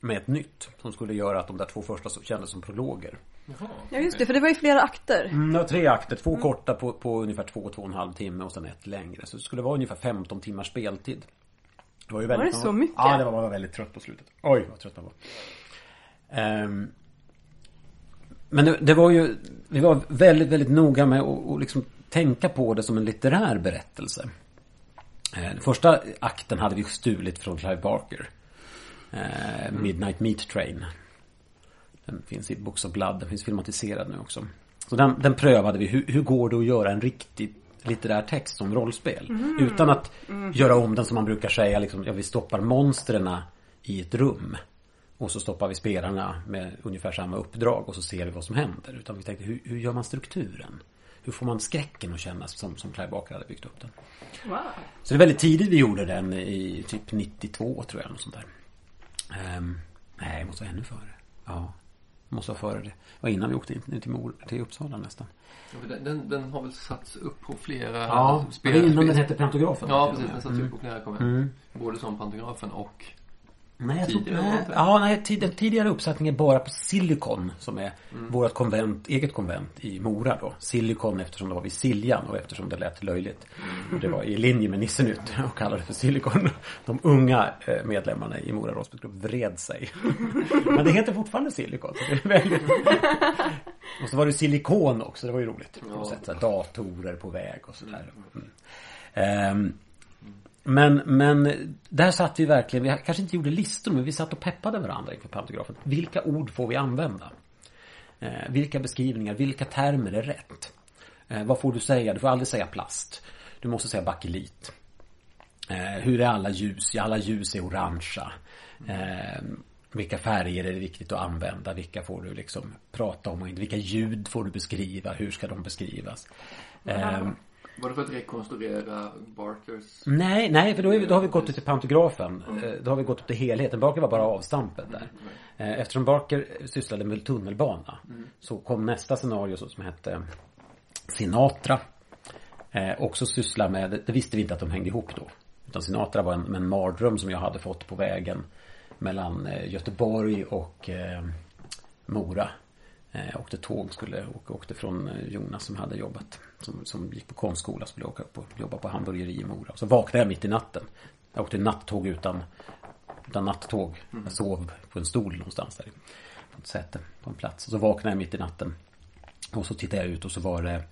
Med ett nytt. Som skulle göra att de där två första kändes som prologer. Ja just det, för det var ju flera akter. Mm, det var tre akter. Två korta på, på ungefär två, två och en halv timme och sen ett längre. Så det skulle vara ungefär 15 timmars speltid. Det var ju väldigt, det så mycket? Ja, det var, var väldigt trött på slutet. Oj, vad trött man var. Ehm, men det, det var ju, vi var väldigt, väldigt noga med att liksom tänka på det som en litterär berättelse. Eh, Den första akten hade vi stulit från Clive Barker. Eh, Midnight Meat Train. Den finns i Books of Blood, den finns filmatiserad nu också. Så den, den prövade vi, hur, hur går det att göra en riktig litterär text som rollspel? Utan att göra om den som man brukar säga, liksom, ja vi stoppar monstren i ett rum. Och så stoppar vi spelarna med ungefär samma uppdrag och så ser vi vad som händer. Utan vi tänkte, hur, hur gör man strukturen? Hur får man skräcken att kännas som, som Clive Barker hade byggt upp den? Wow. Så det är väldigt tidigt vi gjorde den i typ 92 tror jag. Något sånt där. Ehm, nej, det måste vara ännu före. Ja, måste vara före det. Det var innan vi åkte in till, Mor, till Uppsala nästan. Ja, för Den, den, den har väl satts upp på flera Ja, det spel- var innan spel- den hette Pantografen. Ja, precis. Den satts upp på flera kommer Både som Pantografen och Nej, jag tror, Tidigare, nej, det inte? ja, nej, tid, den tidigare uppsättningen bara på Silicon som är vårt konvent, eget konvent i Mora då. Silicon eftersom det var vid Siljan och eftersom det lät löjligt. Och det var i linje med Nissenytt och kallade för Silicon. De unga eh, medlemmarna i Mora Rollspelsklubb vred sig. Men det heter fortfarande Silicon. Så det är väldigt... Och så var det silikon också, det var ju roligt. På sätt, så här, datorer på väg och sådär. Mm. Ehm, men, men där satt vi verkligen, vi kanske inte gjorde listor men vi satt och peppade varandra inför pantografen. Vilka ord får vi använda? Eh, vilka beskrivningar, vilka termer är rätt? Eh, vad får du säga? Du får aldrig säga plast. Du måste säga bakelit. Eh, hur är alla ljus? Ja, alla ljus är orangea. Eh, vilka färger är det viktigt att använda? Vilka får du liksom prata om? Vilka ljud får du beskriva? Hur ska de beskrivas? Eh, Var det för att rekonstruera Barkers? Nej, nej, för då, vi, då har vi gått till pantografen. Eh, Då har vi gått till helheten. Barker var bara avstampet där. Eh, Eftersom Barker sysslade med tunnelbana så kom nästa scenario som hette Sinatra. Eh, också syssla med, det, visste vi inte att de hängde ihop då. Utan Sinatra var en, en mardröm som jag hade fått på vägen mellan eh, Göteborg och eh, Mora. Eh, åkte tåg, skulle åkte från eh, Jonas som hade jobbat. Som, som gick på konstskola, skulle åka upp och jobba på hamburgeri i Mora. Så vaknade jag mitt i natten. Jag åkte nattåg utan, utan nattåg. Jag sov på en stol någonstans där. På ett säte, på en plats. Så vaknade jag mitt i natten. Och så tittade jag ut och så var det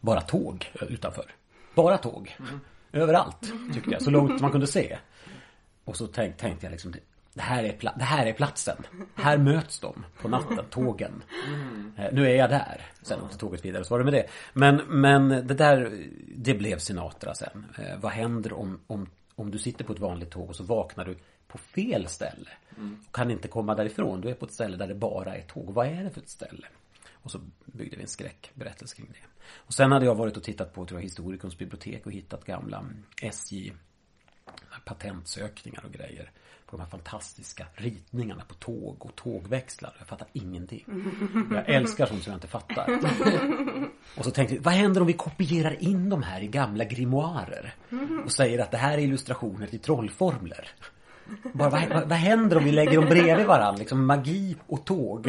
bara tåg utanför. Bara tåg. Överallt, tyckte jag. Så långt man kunde se. Och så tänk, tänkte jag liksom det här, är det här är platsen. Här möts de på natten, tågen. Eh, Nu är jag där. Sen åkte tåget vidare, så var det med det. Men, men det där, det blev Sinatra sen. Eh, vad händer om, om, om du sitter på ett vanligt tåg och så vaknar du på fel ställe? Och kan inte komma därifrån. Du är på ett ställe där det bara är tåg. Vad är det för ett ställe? Och så byggde vi en skräckberättelse kring det. Och sen hade jag varit och tittat på tror jag, Historikums bibliotek och hittat gamla SJ patentsökningar och grejer. På de här fantastiska ritningarna på tåg och tågväxlar. Jag fattar ingenting. Jag älskar sånt som jag inte fattar. Och så tänkte vi, vad händer om vi kopierar in de här i gamla grimoarer? Och säger att det här är illustrationer till trollformler. Bara, vad, vad, vad händer om vi lägger dem bredvid varandra? Liksom magi och tåg.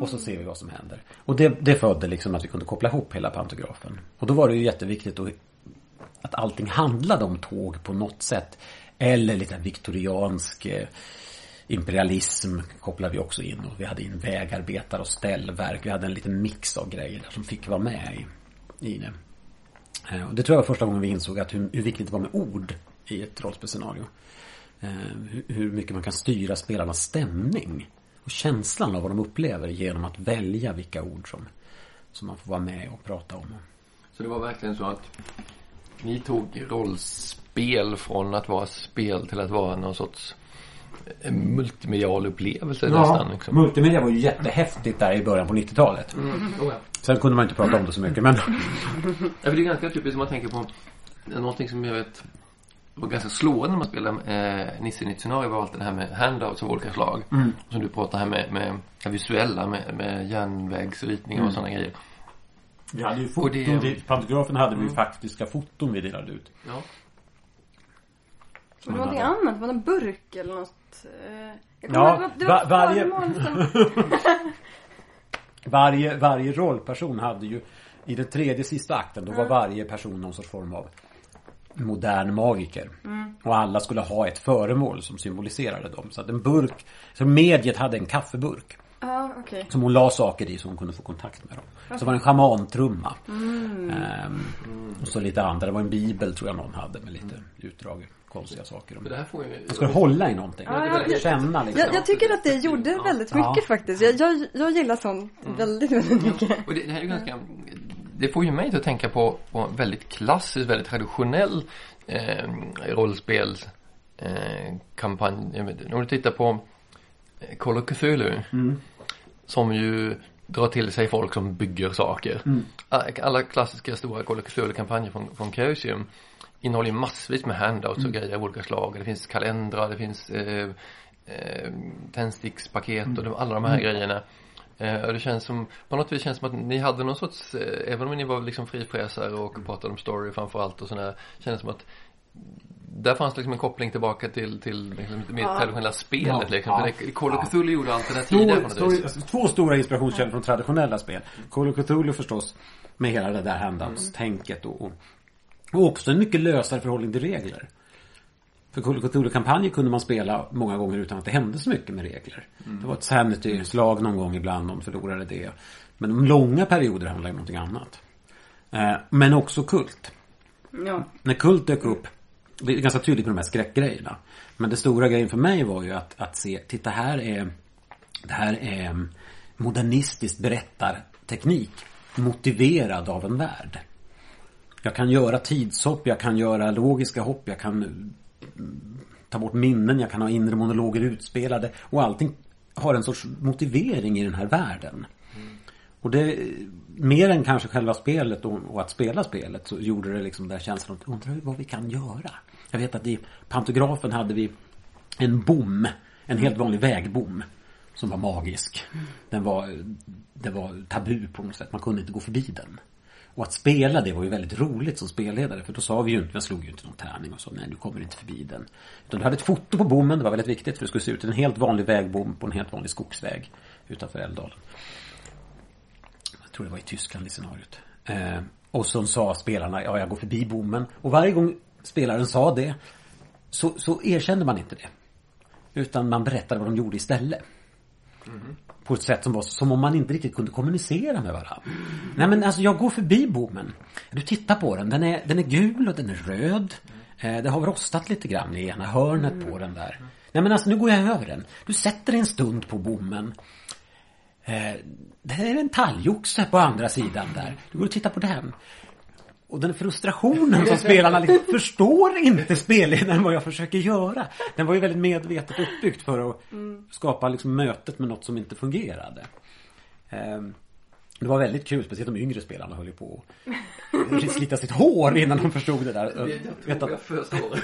Och så ser vi vad som händer. Och det, det födde liksom att vi kunde koppla ihop hela pantografen. Och då var det ju jätteviktigt att, att allting handlade om tåg på något sätt. Eller lite viktoriansk eh, imperialism kopplade vi också in. Och vi hade in vägarbetare och ställverk. Vi hade en liten mix av grejer där som fick vara med i, i det. Eh, och det tror jag var första gången vi insåg att hur, hur viktigt det var med ord i ett rollspelsscenario. Eh, hur, hur mycket man kan styra spelarnas stämning. Och känslan av vad de upplever genom att välja vilka ord som, som man får vara med och prata om. Så det var verkligen så att ni tog rollspel från att vara spel till att vara någon sorts eh, multimedial upplevelse nästan. Liksom. multimedia var ju jättehäftigt där i början på 90-talet. Mm. Oh, ja. Sen kunde man inte prata om det så mycket men Ja, det är ganska typiskt om man tänker på någonting som jag vet var ganska slående när man spelar eh, Nisse Nytt scenario var allt det här med handouts av olika slag. Mm. Som du pratar här med, med det visuella med, med järnvägsritningar och sådana grejer. vi hade ju Och foton. det- Det... Pantografen hade vi ju faktiska foton vi delade ut. Ja. Det var någonting annat, det var en burk eller något. eh, Jag Ja, ihåg det var, va- varje-. Varje, varje rollperson hade ju i den tredje sista akten då var varje person någon sorts form av modern magiker. Och alla skulle ha ett föremål som symboliserade dem. Så att en burk, så mediet hade en kaffeburk. Ja, okej. Som hon la saker i så hon kunde få kontakt med dem. Så var det en schamantrumma. Ehm, och så lite andra. Det var en bibel tror jag någon hade med lite utdrag. Konstiga saker. Det här får ju... Man skulle hålla i någonting. Ja, jag- Känna liksom. Jag, jag tycker att det gjorde väldigt mycket Ja. faktiskt. Jag, jag, jag gillar sånt väldigt, väldigt mycket. Och det, det här är ju ganska, det får ju mig att tänka på, på en väldigt klassisk, väldigt traditionell eh, rollspels eh, Om du tittar på eh, Call of Cthulhu. Som ju drar till sig folk som bygger saker. Alla, alla klassiska stora Call of Cthulhu-kampanjer från, från Chaosium innehåller ju massvis med handouts och grejer av olika slag. Det finns kalendrar, det finns eh, eh, tändstickspaket och de, alla de här grejerna. Eh, och det känns som, på något vis känns det som att ni hade någon sorts, eh, även om ni var liksom frifräsare och pratade om story framförallt och sådär, kändes som att där fanns liksom en koppling tillbaka till, till liksom, det mer traditionella spelet Ja, liksom. ja, det, Call of Cthulhu gjorde allt det där tidigare Stor, stor, två stora inspirationskällor från traditionella spel. Call of Cthulhu förstås. Med hela det där handouts-tänket och, och, och också en mycket lösare förhållning till regler. För Cthulhu-kampanjer kunde man spela många gånger utan att det hände så mycket med regler. Det var ett sanity-slag någon gång ibland, någon förlorade det. Men de långa perioder handlade om någonting annat. Eh, men också kult. Ja. När kult dök upp Det är ganska tydligt med de här skräckgrejerna Men det stora grejen för mig var ju att, att se Titta här är Det här är modernistisk berättarteknik Motiverad av en värld Jag kan göra tidshopp, jag kan göra logiska hopp, jag kan mm, ta bort minnen, jag kan ha inre monologer utspelade och allting har en sorts motivering i den här världen. Och det, mer än kanske själva spelet och, och att spela spelet så gjorde det liksom den känslan att undra vad vi kan göra. Jag vet att i pantografen hade vi en bom, en helt vanlig vägbom som var magisk. Den var, det var tabu på något sätt, man kunde inte gå förbi den. Och att spela det var ju väldigt roligt som spelledare för då sa vi ju inte, jag slog ju inte någon tärning och så, nej du kommer inte förbi den. Utan du hade ett foto på bommen, det var väldigt viktigt för det skulle se ut som en helt vanlig vägbom på en helt vanlig skogsväg utanför Älvdalen. Jag tror det var i Tyskland i scenariot. Eh, och så sa spelarna, ja jag går förbi bommen. Och varje gång spelaren sa det så, så erkände man inte det. Utan man berättade vad de gjorde istället. Mm-hmm. På ett sätt som var som om man inte riktigt kunde kommunicera med varandra. Nej men alltså jag går förbi bommen. Du tittar på den. Den är, den är gul och den är röd. Eh, det har rostat lite grann i ena hörnet på den där. Nej men alltså nu går jag över den. Du sätter dig en stund på bommen. Eh, det är en talgoxe på andra sidan där. Du går och tittar på den. Och den frustrationen som spelarna liksom förstår inte spelledaren vad jag försöker göra. Den var ju väldigt medvetet uppbyggt för att skapa liksom mötet med något som inte fungerade. Ehm, Det var väldigt kul, speciellt de yngre spelarna höll ju på att slita sitt hår innan de förstod det där. Jag Vet tror jag förstår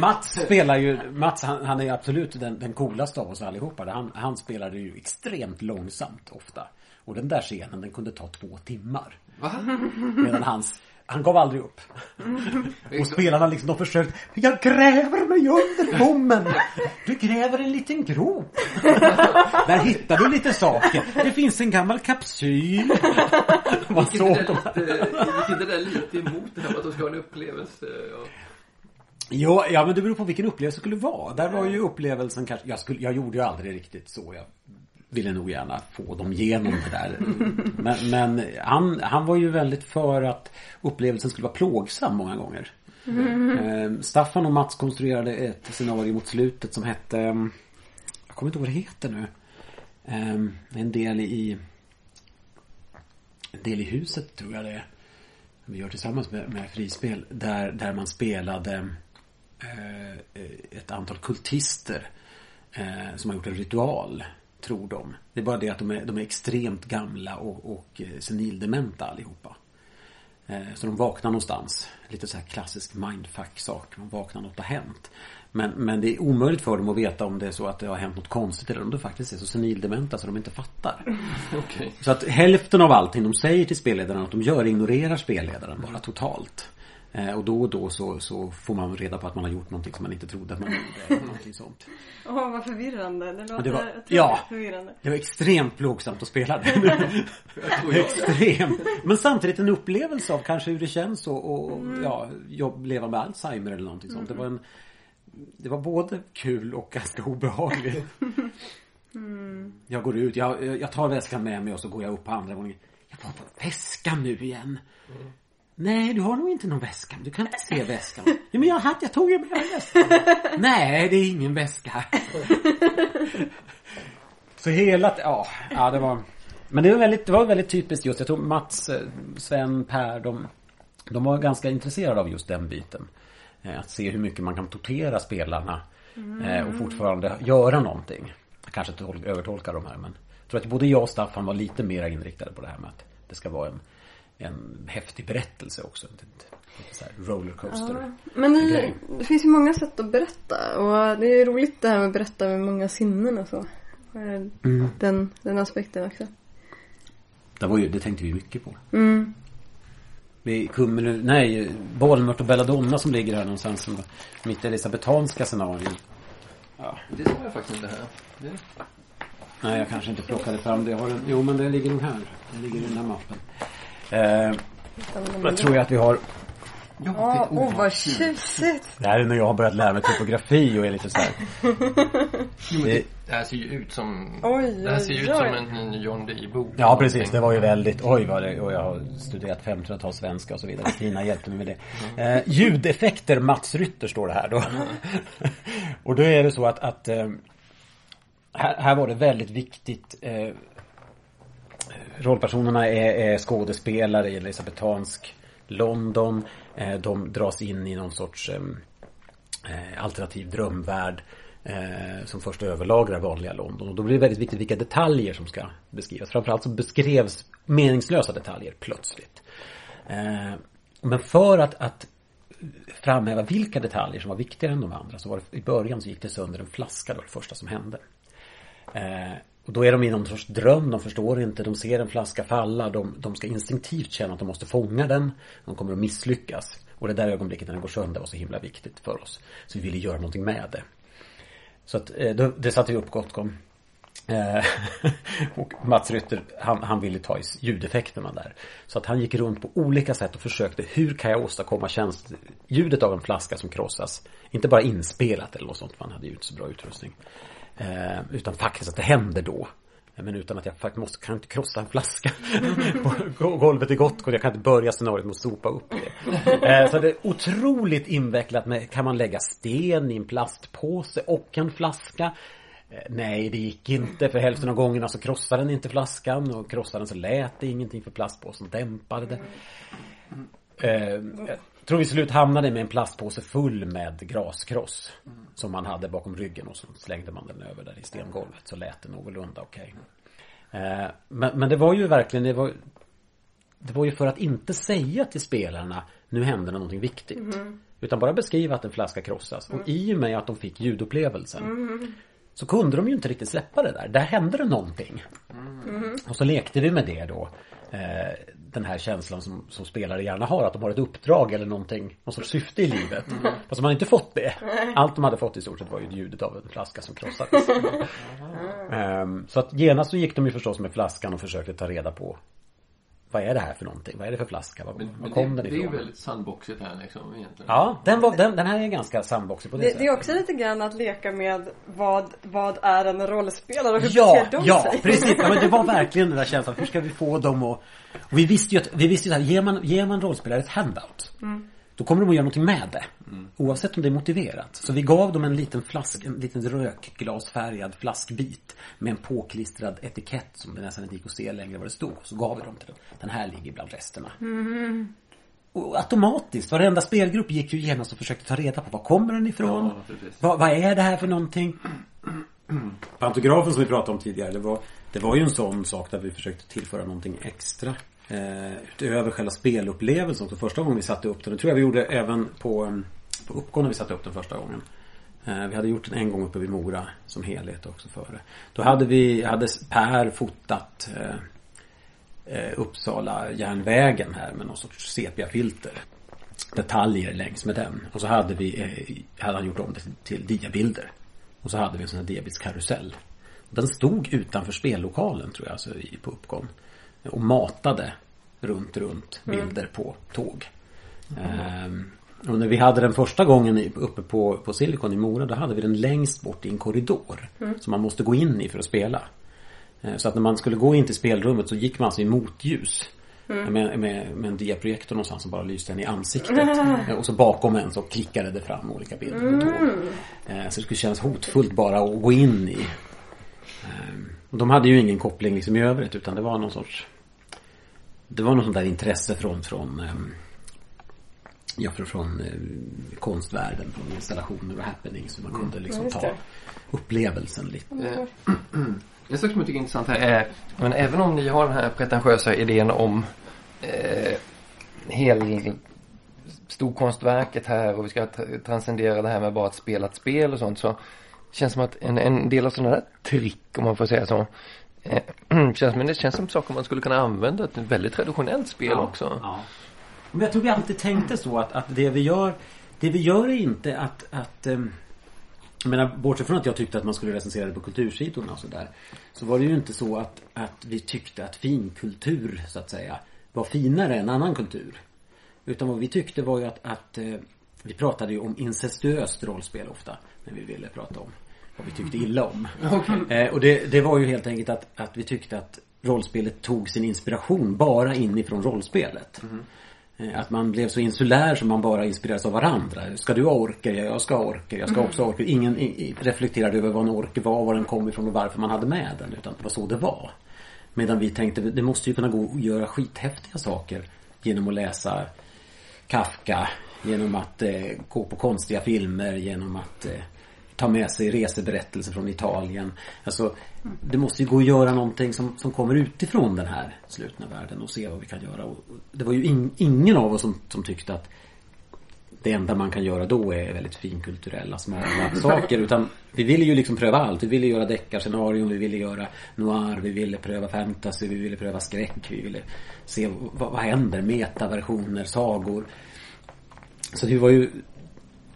Mats spelar ju, Mats han, han är absolut den, den coolaste av oss allihopa. Han, han spelade ju extremt långsamt ofta. Och den där scenen den kunde ta två timmar. Va? Medan hans, han gav aldrig upp. Och spelarna liksom, de försökte, jag gräver mig under bommen. Du gräver en liten grop. Där hittar du lite saker. Det finns en gammal kapsyl. Man Gick såg inte det lite- gick inte det lite emot det här att de ska ha en upplevelse? Ja. Ja, ja men det beror på vilken upplevelse det skulle vara. Där var ju upplevelsen kanske, jag, skulle, jag gjorde ju aldrig riktigt så. Jag ville nog gärna få dem igenom det där. Men, men han, han var ju väldigt för att upplevelsen skulle vara plågsam många gånger. Mm. Staffan och Mats konstruerade ett scenario mot slutet som hette eh, Jag kommer inte ihåg vad det heter nu. Eh, en del i En del i huset tror jag det är. Vi gör tillsammans med, med frispel. Där, där man spelade ett antal kultister som har gjort en ritual, tror de. Det är bara det att de är, de är extremt gamla och, och eh, senildementa allihopa. Eh, så de vaknar någonstans. Lite så här klassisk mindfuck-sak. Man vaknar, något har hänt. Men, men det är omöjligt för dem att veta om det är så att det har hänt något konstigt eller om det faktiskt är så senildementa så de inte fattar. Okej. Så att hälften av allting de säger till spelledaren att de gör ignorerar spelledaren bara totalt. Eh, och då och då så, så får man reda på att man har gjort någonting som man inte trodde att man gjorde. Någonting sånt. Åh, vad förvirrande. Det låter det var- ja. förvirrande. Det var extremt plågsamt att spela det. extremt. Men samtidigt en upplevelse av kanske hur det känns och, och ja, jobb, leva med Alzheimer eller någonting sånt. Det var en Det var både kul och ganska obehagligt. Jag går ut, jag, jag tar väskan med mig och så går jag upp på andra våningen. Jag var på väskan nu igen. Nej, du har nog inte någon väska. Du kan inte se väskan. Nej, men jag hade, jag tog ju med väskan. Nej, det är ingen väska. Så hela, ja, ja det var Men det var väldigt, det var väldigt typiskt just, jag tror Mats, eh, Sven, Per, de De var ganska intresserade av just den biten Eh, Att se hur mycket man kan tortera spelarna eh, Och fortfarande göra någonting Jag kanske tol- övertolkar de här men Jag tror att både jag och Staffan var lite mer inriktade på det här med att Det ska vara en En häftig berättelse också så här rollercoaster Men det, det finns ju många sätt att berätta och det är roligt det här med att berätta med många sinnen och så. Eh, Mm. Den, den aspekten också. Det var ju, det tänkte vi mycket på Mm. Är Kummel, nej, Bollmört och Belladonna som ligger här någonstans. Som mitt elisabetanska scenario. Ja. Det står jag faktiskt inte här. Det... Nej, jag kanske inte plockade fram det. Jag har en, jo, men den ligger nog här. Den ligger i den här mappen. Eh, jag tror jag att vi har... Ja, åh vad tjusigt! Det här är när jag har börjat lära mig typografi och är lite så här. Jo, men Det- här ser ju ut som... Oj, det här ser ju ut som en, en John Dee-bok. Ja, precis. Det var ju väldigt... Oj, vad det... Och jag har studerat 1500-tals svenska och så vidare. Stina hjälpte mig med det. Eh, ljudeffekter Mats Rytter står det här då. och då är det så att... att eh, här, här var det väldigt viktigt. Eh, rollpersonerna är, är skådespelare i elisabetansk London. Eh, de dras in i någon sorts eh, eh, alternativ drömvärld. Eh, som först överlagrar vanliga London. Och då blir det väldigt viktigt vilka detaljer som ska beskrivas. Framförallt så beskrevs meningslösa detaljer plötsligt. Eh, men för att, att framhäva vilka detaljer som var viktigare än de andra så var det i början så gick det sönder en flaska. Det var det första som hände. Eh, och då är de i någon sorts dröm, de förstår inte, de ser en flaska falla, de, de ska instinktivt känna att de måste fånga den. De kommer att misslyckas. Och det där ögonblicket när den går sönder var så himla viktigt för oss. Så vi ville göra någonting med det. Så att eh, då, det satte vi upp Gotcom. Eh, och Mats Rytter, han, han ville ta i ljudeffekterna där. Så att han gick runt på olika sätt och försökte, hur kan jag åstadkomma tjänst, ljudet av en flaska som krossas. Inte bara inspelat eller något sånt, för han hade ju inte så bra utrustning. Eh, utan faktiskt att det händer då. Eh, men utan att jag faktiskt måste, kan inte krossa en flaska på golvet i Gottgård. Jag kan inte börja scenariot med att sopa upp det. Eh, så det är otroligt invecklat med, kan man lägga sten i en plastpåse och en flaska? Eh, nej, det gick inte. För hälften av gångerna så krossade den inte flaskan. Och krossade den så lät det ingenting för plastpåsen dämpade det. Tror vi slut hamnade med en plastpåse full med graskross. Som man hade bakom ryggen och så slängde man den över där i stengolvet. Så lät det någorlunda okej. Eh, men, men det var ju verkligen, det var, det var ju för att inte säga till spelarna Nu händer det någonting viktigt. Utan bara beskriva att en flaska krossas. Och i och med att de fick ljudupplevelsen. Så kunde de ju inte riktigt släppa det där. Där hände det någonting. Och så lekte vi med det då. Eh, den här känslan som, som spelare gärna har. Att de har ett uppdrag eller någonting. Någon sorts syfte i livet. Fast de hade inte fått det. Allt de hade fått i stort sett var ju ljudet av en flaska som krossades. Ehm, så att genast så gick de ju förstås med flaskan och försökte ta reda på. Vad är det här för någonting? Vad är det för flaska? Var, Men, var kom det, den det är ju ifrån? väldigt sandboxigt här liksom egentligen. Ja, den, var, den, den här är ganska sandboxig på det, Det, sättet. det är också lite grann att leka med vad, vad är en rollspelare och hur Ja, beter de ja, sig? precis. Ja, men det var verkligen den där känslan. Hur ska vi få dem att... Och vi visste ju att, vi visste ju att ger man, ger man rollspelare ett handout. Då kommer de att göra någonting med det. Oavsett om det är motiverat. Så vi gav dem en liten flask, en liten rökglasfärgad flaskbit. Med en påklistrad etikett som det nästan inte gick att se längre vad det stod. Så gav vi dem till dem. Den här ligger bland resterna. Och automatiskt, varenda spelgrupp gick ju genast och försökte ta reda på var kommer den ifrån? Ja, vad, vad är det här för någonting? Pantografen som vi pratade om tidigare, det var, det var ju en sån sak där vi försökte tillföra någonting extra. Eh, utöver själva spelupplevelsen. också. första gången vi satte upp den, det tror jag vi gjorde även på, eh, på Uppgång när vi satte upp den första gången. Eh, vi hade gjort den en gång uppe vid Mora som helhet också före. Då hade vi, hade Per fotat eh, eh Uppsala järnvägen här med någon sorts sepiafilter. detaljer längs med den. Och så hade vi, eh, hade han gjort om det till, till diabilder. Och så hade vi en sån här diabildskarusell. Den stod utanför spellokalen tror jag, alltså i, på uppgång. Och matade runt, runt bilder på tåg. Ehm, och när vi hade den första gången uppe på, på Silicon i Mora då hade vi den längst bort i en korridor. Som man måste gå in i för att spela. Eh, Så att när man skulle gå in till spelrummet så gick man alltså i motljus. Med, med, med en diaprojektor någonstans som bara lyste en i ansiktet. Eh, Och så bakom en så klickade det fram olika bilder på tåg. Eh, Så det skulle kännas hotfullt bara att gå in i. Eh, och De hade ju ingen koppling liksom i övrigt utan det var någon sorts Det var något sånt där intresse från från ehm, Ja, från, från eh, konstvärlden, från installationer och happenings. Så man kunde liksom just ta det. upplevelsen lite. Eh, En sak som jag tycker är intressant här är, men även om ni har den här pretentiösa idén om eh, hel storkonstverket här och vi ska tra- transcendera det här med bara att spela ett spel och sånt så känns som att en, en del av sådana där trick om man får säga så känns, men det känns som saker man skulle kunna använda ett väldigt traditionellt spel också. Ja. Men jag tror vi alltid tänkte så att, att det vi gör Det vi gör är inte att, att ehm, jag menar, bortsett från att jag tyckte att man skulle recensera det på kultursidorna och sådär. Så var det ju inte så att, att vi tyckte att finkultur, så att säga, var finare än annan kultur. Utan vad vi tyckte var ju att, att eh, vi pratade ju om incestuöst rollspel ofta. När vi ville prata om vad vi tyckte illa om. Eh, och det, det var ju helt enkelt att, att vi tyckte att rollspelet tog sin inspiration bara inifrån rollspelet. Eh, Att man blev så insulär som man bara inspireras av varandra. Ska du ha orker? Ja, jag ska ha orker. Jag ska också ha orker. Ingen i- reflekterade över vad en orker var, var den kom ifrån och varför man hade med den. Utan det var så det var. Medan vi tänkte, det måste ju kunna gå att göra skithäftiga saker genom att läsa Kafka. Genom att eh, gå på konstiga filmer. Genom att eh, ta med sig reseberättelser från Italien. Alltså, det måste ju gå att göra någonting som, som kommer utifrån den här slutna världen och se vad vi kan göra. Och det var ju in, ingen av oss som, som tyckte att det enda man kan göra då är väldigt finkulturella smala saker. Utan vi ville ju liksom pröva allt. Vi ville göra deckarscenarion, vi ville göra noir, vi ville pröva fantasy, vi ville pröva skräck. Vi ville se vad, vad händer, metaversioner, sagor. Så det var ju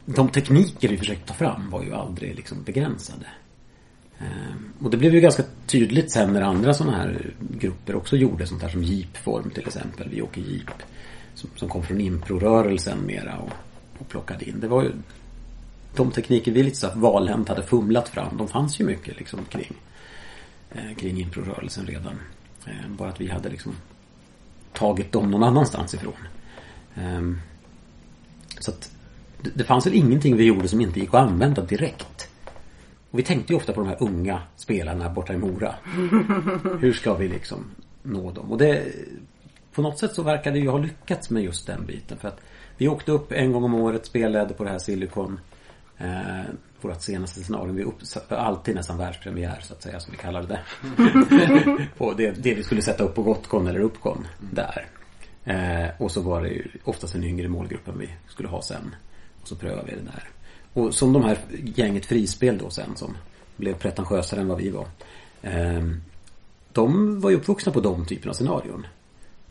de tekniker vi försökte ta fram var ju aldrig liksom begränsade. Ehm, och det blev ju ganska tydligt sen när andra sådana här grupper också gjorde sånt här som jeepform till exempel. Vi åker jeep. Som, som kom från improrörelsen mera och, och plockade in. Det var ju de tekniker vi lite så valhänt hade fumlat fram. De fanns ju mycket liksom kring eh, kring improrörelsen redan. Eh, bara att vi hade liksom tagit dem någon annanstans ifrån. Ehm, så att det, fanns väl ingenting vi gjorde som inte gick att använda direkt. Och vi tänkte ju ofta på de här unga spelarna borta i Mora. Hur ska vi liksom nå dem? Och det på något sätt så verkade vi ha lyckats med just den biten. För att vi åkte upp en gång om året, spelledde på det här Silicon. Eh, vårt senaste scenario. Vi uppsatte alltid nästan världspremiär så att säga, som vi kallade det. på det, det vi skulle sätta upp på Gotcon eller Uppcon där. Eh, och så var det ju oftast en yngre målgrupp än vi skulle ha sen. Och så prövade vi det där. Och som de här gänget frispel då sen som blev pretentiösare än vad vi var. Eh, de var ju uppvuxna på de typerna av scenarion.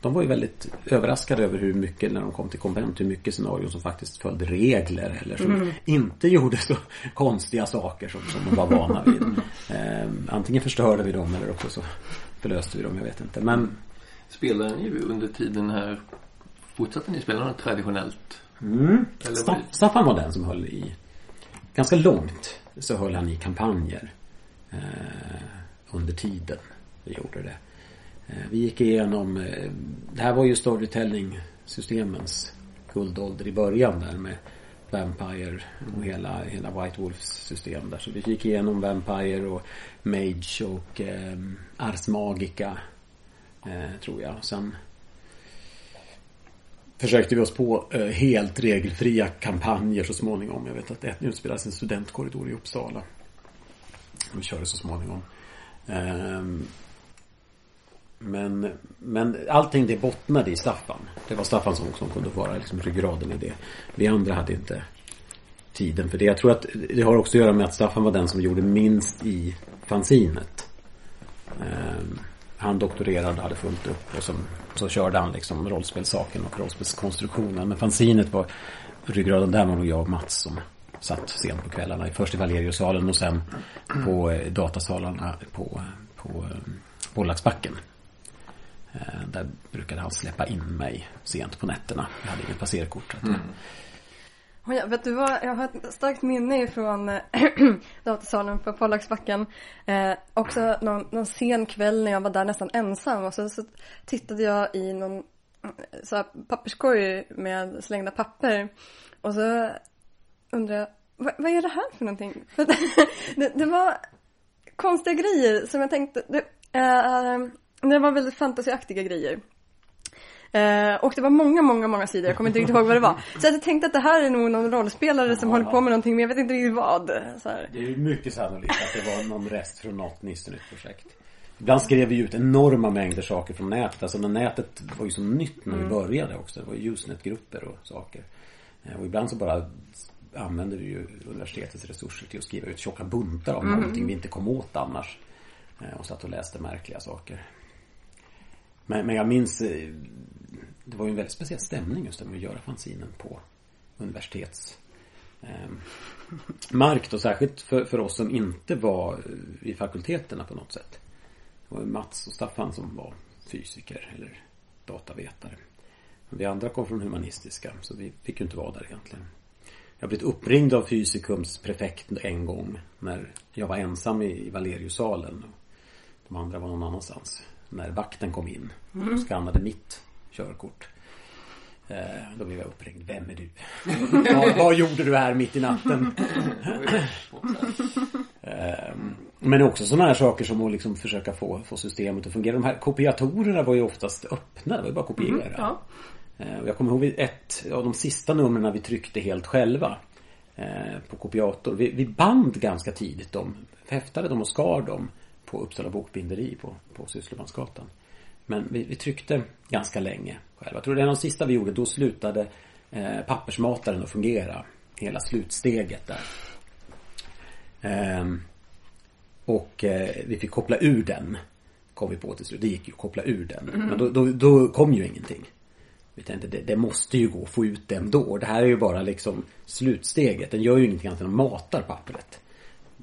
De var ju väldigt överraskade över hur mycket, när de kom till konvent, hur mycket scenarion som faktiskt följde regler eller som inte gjorde så konstiga saker som, som de var vana vid. Eh, antingen förstörde vi dem eller också så förlöste vi dem, jag vet inte. Men Spelade ni under tiden här, fortsatte ni spela något traditionellt? Mm. Staffan var den som höll i Ganska långt så höll han i kampanjer eh, Under tiden vi gjorde det eh, Vi gick igenom eh, Det här var ju storytelling-systemens guldålder i början där med Vampire och hela, hela White Wolves system där. Så vi gick igenom Vampire och Mage och eh, Ars Magica eh, tror jag. Sen försökte vi oss på eh, helt regelfria kampanjer så småningom. Jag vet att ett utspelades en studentkorridor i Uppsala. Vi körde så småningom. Ehm, men, men allting det bottnade i Staffan. Det var Staffan som, som kunde vara liksom ryggraden i det. Vi andra hade inte tiden för det. Jag tror att det har också att göra med att Staffan var den som gjorde minst i fanzinet. Ehm, han doktorerade och hade fullt upp och som så körde han liksom rollspelssaken och rollspelskonstruktionen. Men fanzinet var ryggraden där var nog jag och Mats som satt sent på kvällarna. Först i Valeriusalen och sen på eh, datasalarna på, på eh, Bollaxbacken. Eh, Där brukade han släppa in mig sent på nätterna. Jag hade inget passerkort. så att- jag, vet du vad, jag har ett starkt minne ifrån datasalen på Pollaxbacken. Eh, också någon, någon sen kväll när jag var där nästan ensam och så, så tittade jag i någon eh, så här, papperskorg med slängda papper. Och så undrade jag, vad, vad är det här för någonting? För det, det var konstiga grejer som jag tänkte, det, eh, det var väldigt fantasiaktiga grejer. Eh, och det var många, många, många sidor. Jag kommer inte riktigt ihåg vad det var. Så jag tänkte att det här är nog någon rollspelare som Ja. håller på med någonting, men jag vet inte riktigt vad. Så här. Det är mycket sannolikt att det var någon rest från något Nistenytt-projekt. Ibland skrev vi ut enorma mängder saker från nätet. Alltså när nätet var ju så nytt när vi började också. Det var ju Usenet-grupper och saker. Eh, Och ibland så bara använde vi ju universitetets resurser till att skriva ut tjocka buntar av någonting vi inte kom åt annars. Eh, Och satt och läste märkliga saker. Men, men jag minns eh, Det var ju en väldigt speciell stämning just med att göra fanzinen på universitets eh, mark då, särskilt för, för oss som inte var eh, i fakulteterna på något sätt. Det var ju Mats och Staffan som var fysiker eller datavetare. Men vi andra kom från humanistiska så vi fick ju inte vara där egentligen. Jag blev uppringd av fysikums prefekt en gång när jag var ensam i Valeriusalen. De andra var någon annanstans. När vakten kom in och skannade mitt körkort. Eh, Då blev jag uppringd. Vem är du? vad, vad gjorde du här mitt i natten? Eh, Men också sådana här saker som att liksom försöka få, få systemet att fungera. De här kopiatorerna var ju oftast öppna. Det var ju bara att kopiera. Ja. Eh, Jag kommer ihåg ett av de sista numren vi tryckte helt själva eh, på kopiator. Vi, vi band ganska tidigt dem. Häftade dem och skar dem på Uppsala bokbinderi på, på Sysslemansgatan. Men vi, vi tryckte ganska länge själva. Jag tror det är de sista vi gjorde. Då slutade eh, pappersmataren att fungera. Hela slutsteget där. Ehm, och eh, vi fick koppla ur den. Kom vi på till slut. Det gick ju att koppla ur den. Men då, då, då kom ju ingenting. Vi tänkte det, det måste ju gå att få ut det ändå. Det här är ju bara liksom slutsteget. Den gör ju ingenting annat än att matar pappret.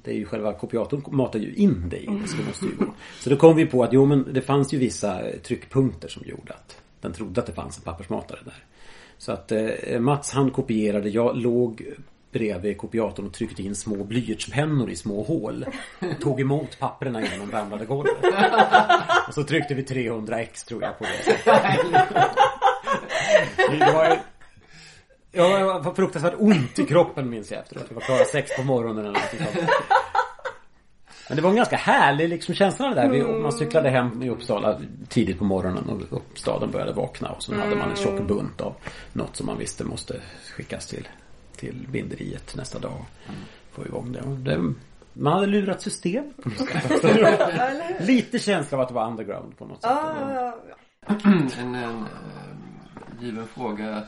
Det är ju själva kopiatorn matar ju in det i det, så det måste ju gå. Så då kom vi på att jo men det fanns ju vissa eh, tryckpunkter som gjorde att den trodde att det fanns en pappersmatare där. Så att eh, Mats han kopierade, jag låg bredvid kopiatorn och tryckte in små blyertspennor i små hål. Tog emot papperna de ramlade golvet. Och så tryckte vi 300 x tror jag på det. Det var ju... Jag var fruktansvärt ont i kroppen minns jag efteråt. Vi var klara sex på morgonen eller något sånt. Men det var en ganska härlig liksom känsla det där. Vi, man cyklade hem i Uppsala tidigt på morgonen och och staden började vakna. Och så hade man en tjock bunt av något som man visste måste skickas till, till binderiet nästa dag. Få igång det. Och det man hade lurat system på något sätt. Lite känsla av att det var underground på något sätt. Ja, ja, ja. En, en eh, given fråga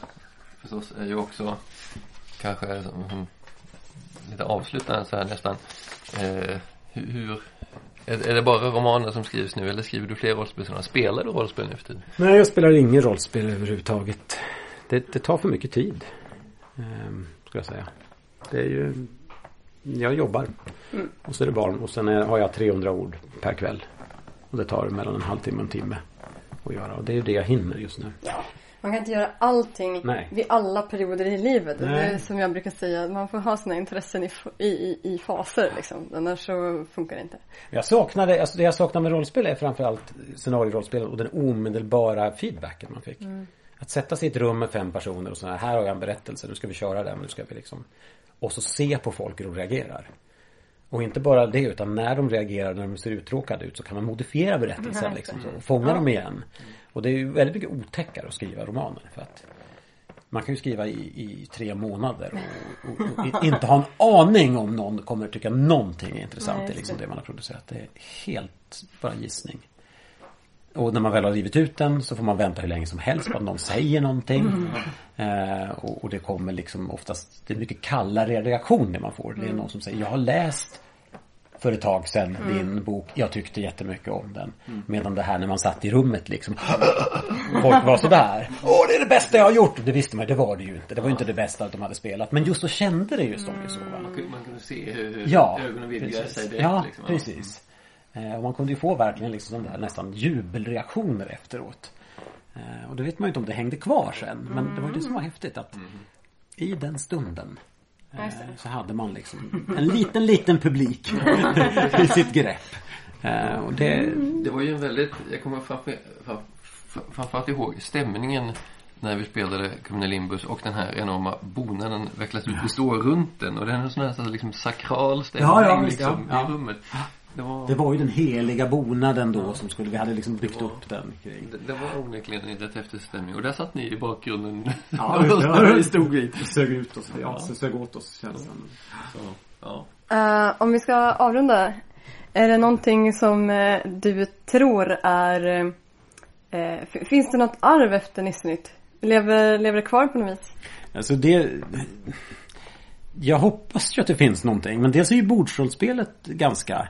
förstås är ju också kanske som, som lite avslutande så här nästan. Eh, hur, hur är, det bara romaner som skrivs nu eller skriver du fler rollspel? Spelar du rollspel nu för tiden? Nej, jag spelar ingen rollspel överhuvudtaget. Det, det tar för mycket tid. Ehm, ska jag säga. Det är ju... Jag jobbar. Och så är det barn. Och sen är, har jag 300 ord per kväll. Och det tar mellan en halvtimme och en timme att göra. Och det är ju det jag hinner just nu. Man kan inte göra allting Nej. vid alla perioder i livet. Det Nej. är som jag brukar säga, man får ha sina intressen i, i, i, faser liksom. Annars så funkar det inte. Jag saknade, alltså det jag saknar med rollspel är framförallt scenarierollspel och den omedelbara feedbacken man fick. Att sätta sig i ett rum med fem personer och så här, här har jag en berättelse, nu ska vi köra den, nu ska vi liksom Och så se på folk hur de reagerar. Och inte bara det utan när de reagerar när de ser uttråkade ut så kan man modifiera berättelsen liksom så, och fånga dem igen. Och det är ju väldigt mycket otäckare att skriva romaner för att man kan ju skriva i, i tre månader och, och, och inte ha en aning om någon kommer att tycka någonting är intressant Nej, i just liksom det. det man har producerat. Det är helt bara gissning. Och när man väl har rivit ut den så får man vänta hur länge som helst på att någon säger någonting. Eh, och, och det kommer liksom oftast, det är mycket kallare reaktioner man får. Det är någon som säger, jag har läst för ett tag sedan din bok. Jag tyckte jättemycket om den. Medan det här när man satt i rummet liksom. Folk var sådär. Åh det är det bästa jag har gjort. Det visste man det var det ju inte. Det var ju inte det bästa de hade spelat. Men just så kände det just de ju så va. Man kunde, man kunde se hur Ja, ögonen vidgade sig direkt. Ja, liksom. precis. Eh, och man kunde ju få verkligen liksom där nästan jubelreaktioner efteråt. Eh, och det vet man ju inte om det hängde kvar sen. Men det var ju det som var häftigt att i den stunden Eh, så hade man liksom en liten, liten publik i sitt grepp. Eh, och det, Det var ju en väldigt, jag kommer framför, fram- framförallt ihåg stämningen när vi spelade Cumnelimbus och den här enorma bonaden vecklas ut. Vi står runt den och det är en sån här liksom sakral stämning Ja, ja, liksom, ja. i rummet. Det var, det var ju den heliga bonaden då som skulle, vi hade liksom byggt upp den kring. det, det var onekligen en rätt häftig stämning och där satt ni i bakgrunden. Ja, det. vi stod vid. Sög ut oss, ja, sög åt oss känslan. Så, ja. Eh, om vi ska avrunda. Är det någonting som eh, du tror är... f- finns det något arv efter Nissenytt? Lever, lever det kvar på något vis? Alltså det... Jag hoppas ju att det finns någonting. Men dels är ju bordsrollspelet ganska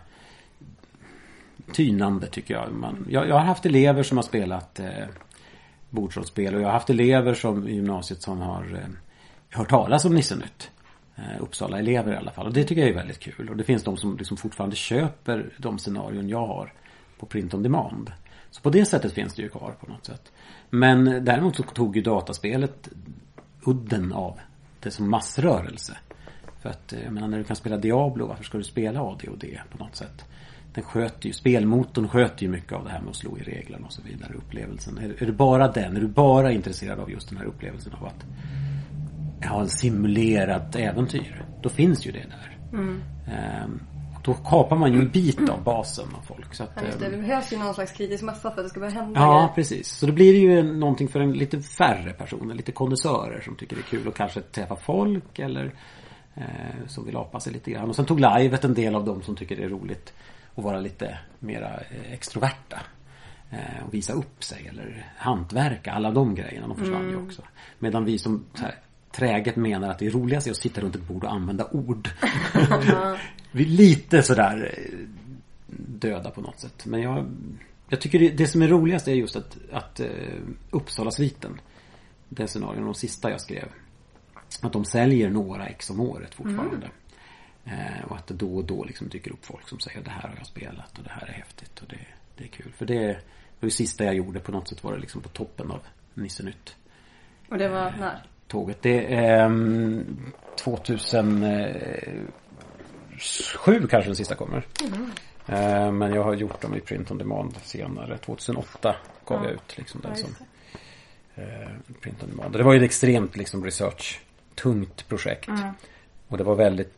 tynande tycker jag. Man, jag. Jag har haft elever som har spelat eh, bordsrollspel och jag har haft elever som i gymnasiet som har eh, hört talas om Nissenytt. Eh, Uppsala elever i alla fall. Och det tycker jag är väldigt kul. Och det finns de som liksom fortfarande köper de scenarion jag har på print on demand. Så på det sättet finns det ju kvar på något sätt. Men däremot så tog ju dataspelet udden av det som massrörelse. För att eh, jag menar när du kan spela Diablo, varför ska du spela AD och D på något sätt? Den sköter ju, spelmotorn sköter ju mycket av det här med att slå i reglerna och så vidare, upplevelsen. Är, är det bara den, är du bara intresserad av just den här upplevelsen av att ha en simulerat äventyr, då finns ju det där. Ehm, och då kapar man ju en bit av basen av folk. Så att, Ja, det. ehm, det behövs ju någon slags kritisk massa för att det ska börja hända Ja, grejer. precis. Så då blir det ju någonting för en lite färre personer, lite kondensörer som tycker det är kul att kanske träffa folk eller eh, som vill apa sig lite grann. Och sen tog livet en del av dem som tycker det är roligt att vara lite mera eh, extroverta. Eh, och visa upp sig eller hantverka, alla de grejerna, de försvann ju också. Medan vi som här, träget menar att det roligaste är att sitta runt ett bord och använda ord. vi är lite sådär eh, döda på något sätt. Men jag, jag tycker det, det som är roligast är just att, att uh, Uppsala-sviten, den scenarion, de sista jag skrev, att de säljer några ex om året fortfarande. Och att det då och då liksom dyker upp folk som säger det här har jag spelat och det här är häftigt och det, det är kul. För det var det sista jag gjorde på något sätt var det liksom på toppen av Nisse Nytt Och det var när? tåget. Det är ehm, 2007 kanske den sista kommer. Eh, Men jag har gjort dem i print on demand senare. 2008 gav jag ut liksom den Ja, som eh, print on demand. Det var ju ett extremt liksom research tungt projekt. Och det var väldigt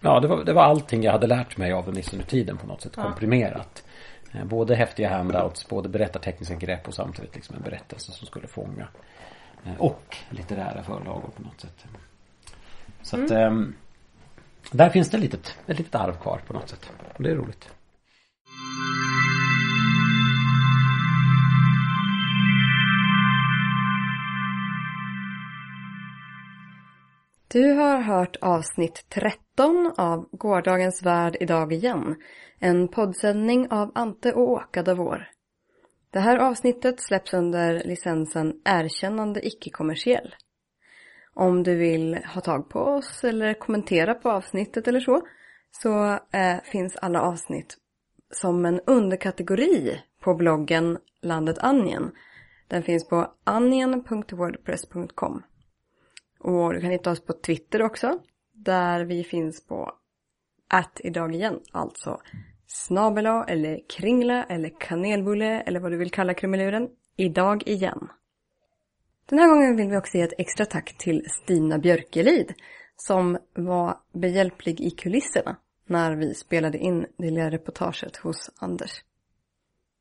Ja, det var, det var allting jag hade lärt mig av Nisse under tiden på något sätt komprimerat. Eh, Både häftiga handouts, både berättartekniska grepp och samtidigt liksom en berättelse som skulle fånga. Eh, Och litterära förlagor på något sätt. Så att ehm, där finns det ett litet, ett litet arv kvar på något sätt. Och det är roligt. Du har hört avsnitt 13 av Gårdagens värld idag igen. En poddsändning av Ante och Åka Davor. Det här avsnittet släpps under licensen Erkännande icke-kommersiell. Om du vill ha tag på oss eller kommentera på avsnittet eller så, så eh, finns alla avsnitt som en underkategori på bloggen Landet Anjen. Den finns på anjen.wordpress.com. Och du kan hitta oss på Twitter också. Där vi finns på att idag igen. Alltså snabela eller kringla eller kanelbulle eller vad du vill kalla krumeluren. Idag igen. Den här gången vill vi också ge ett extra tack till Stina Björkelid som var behjälplig i kulisserna när vi spelade in det lilla reportaget hos Anders.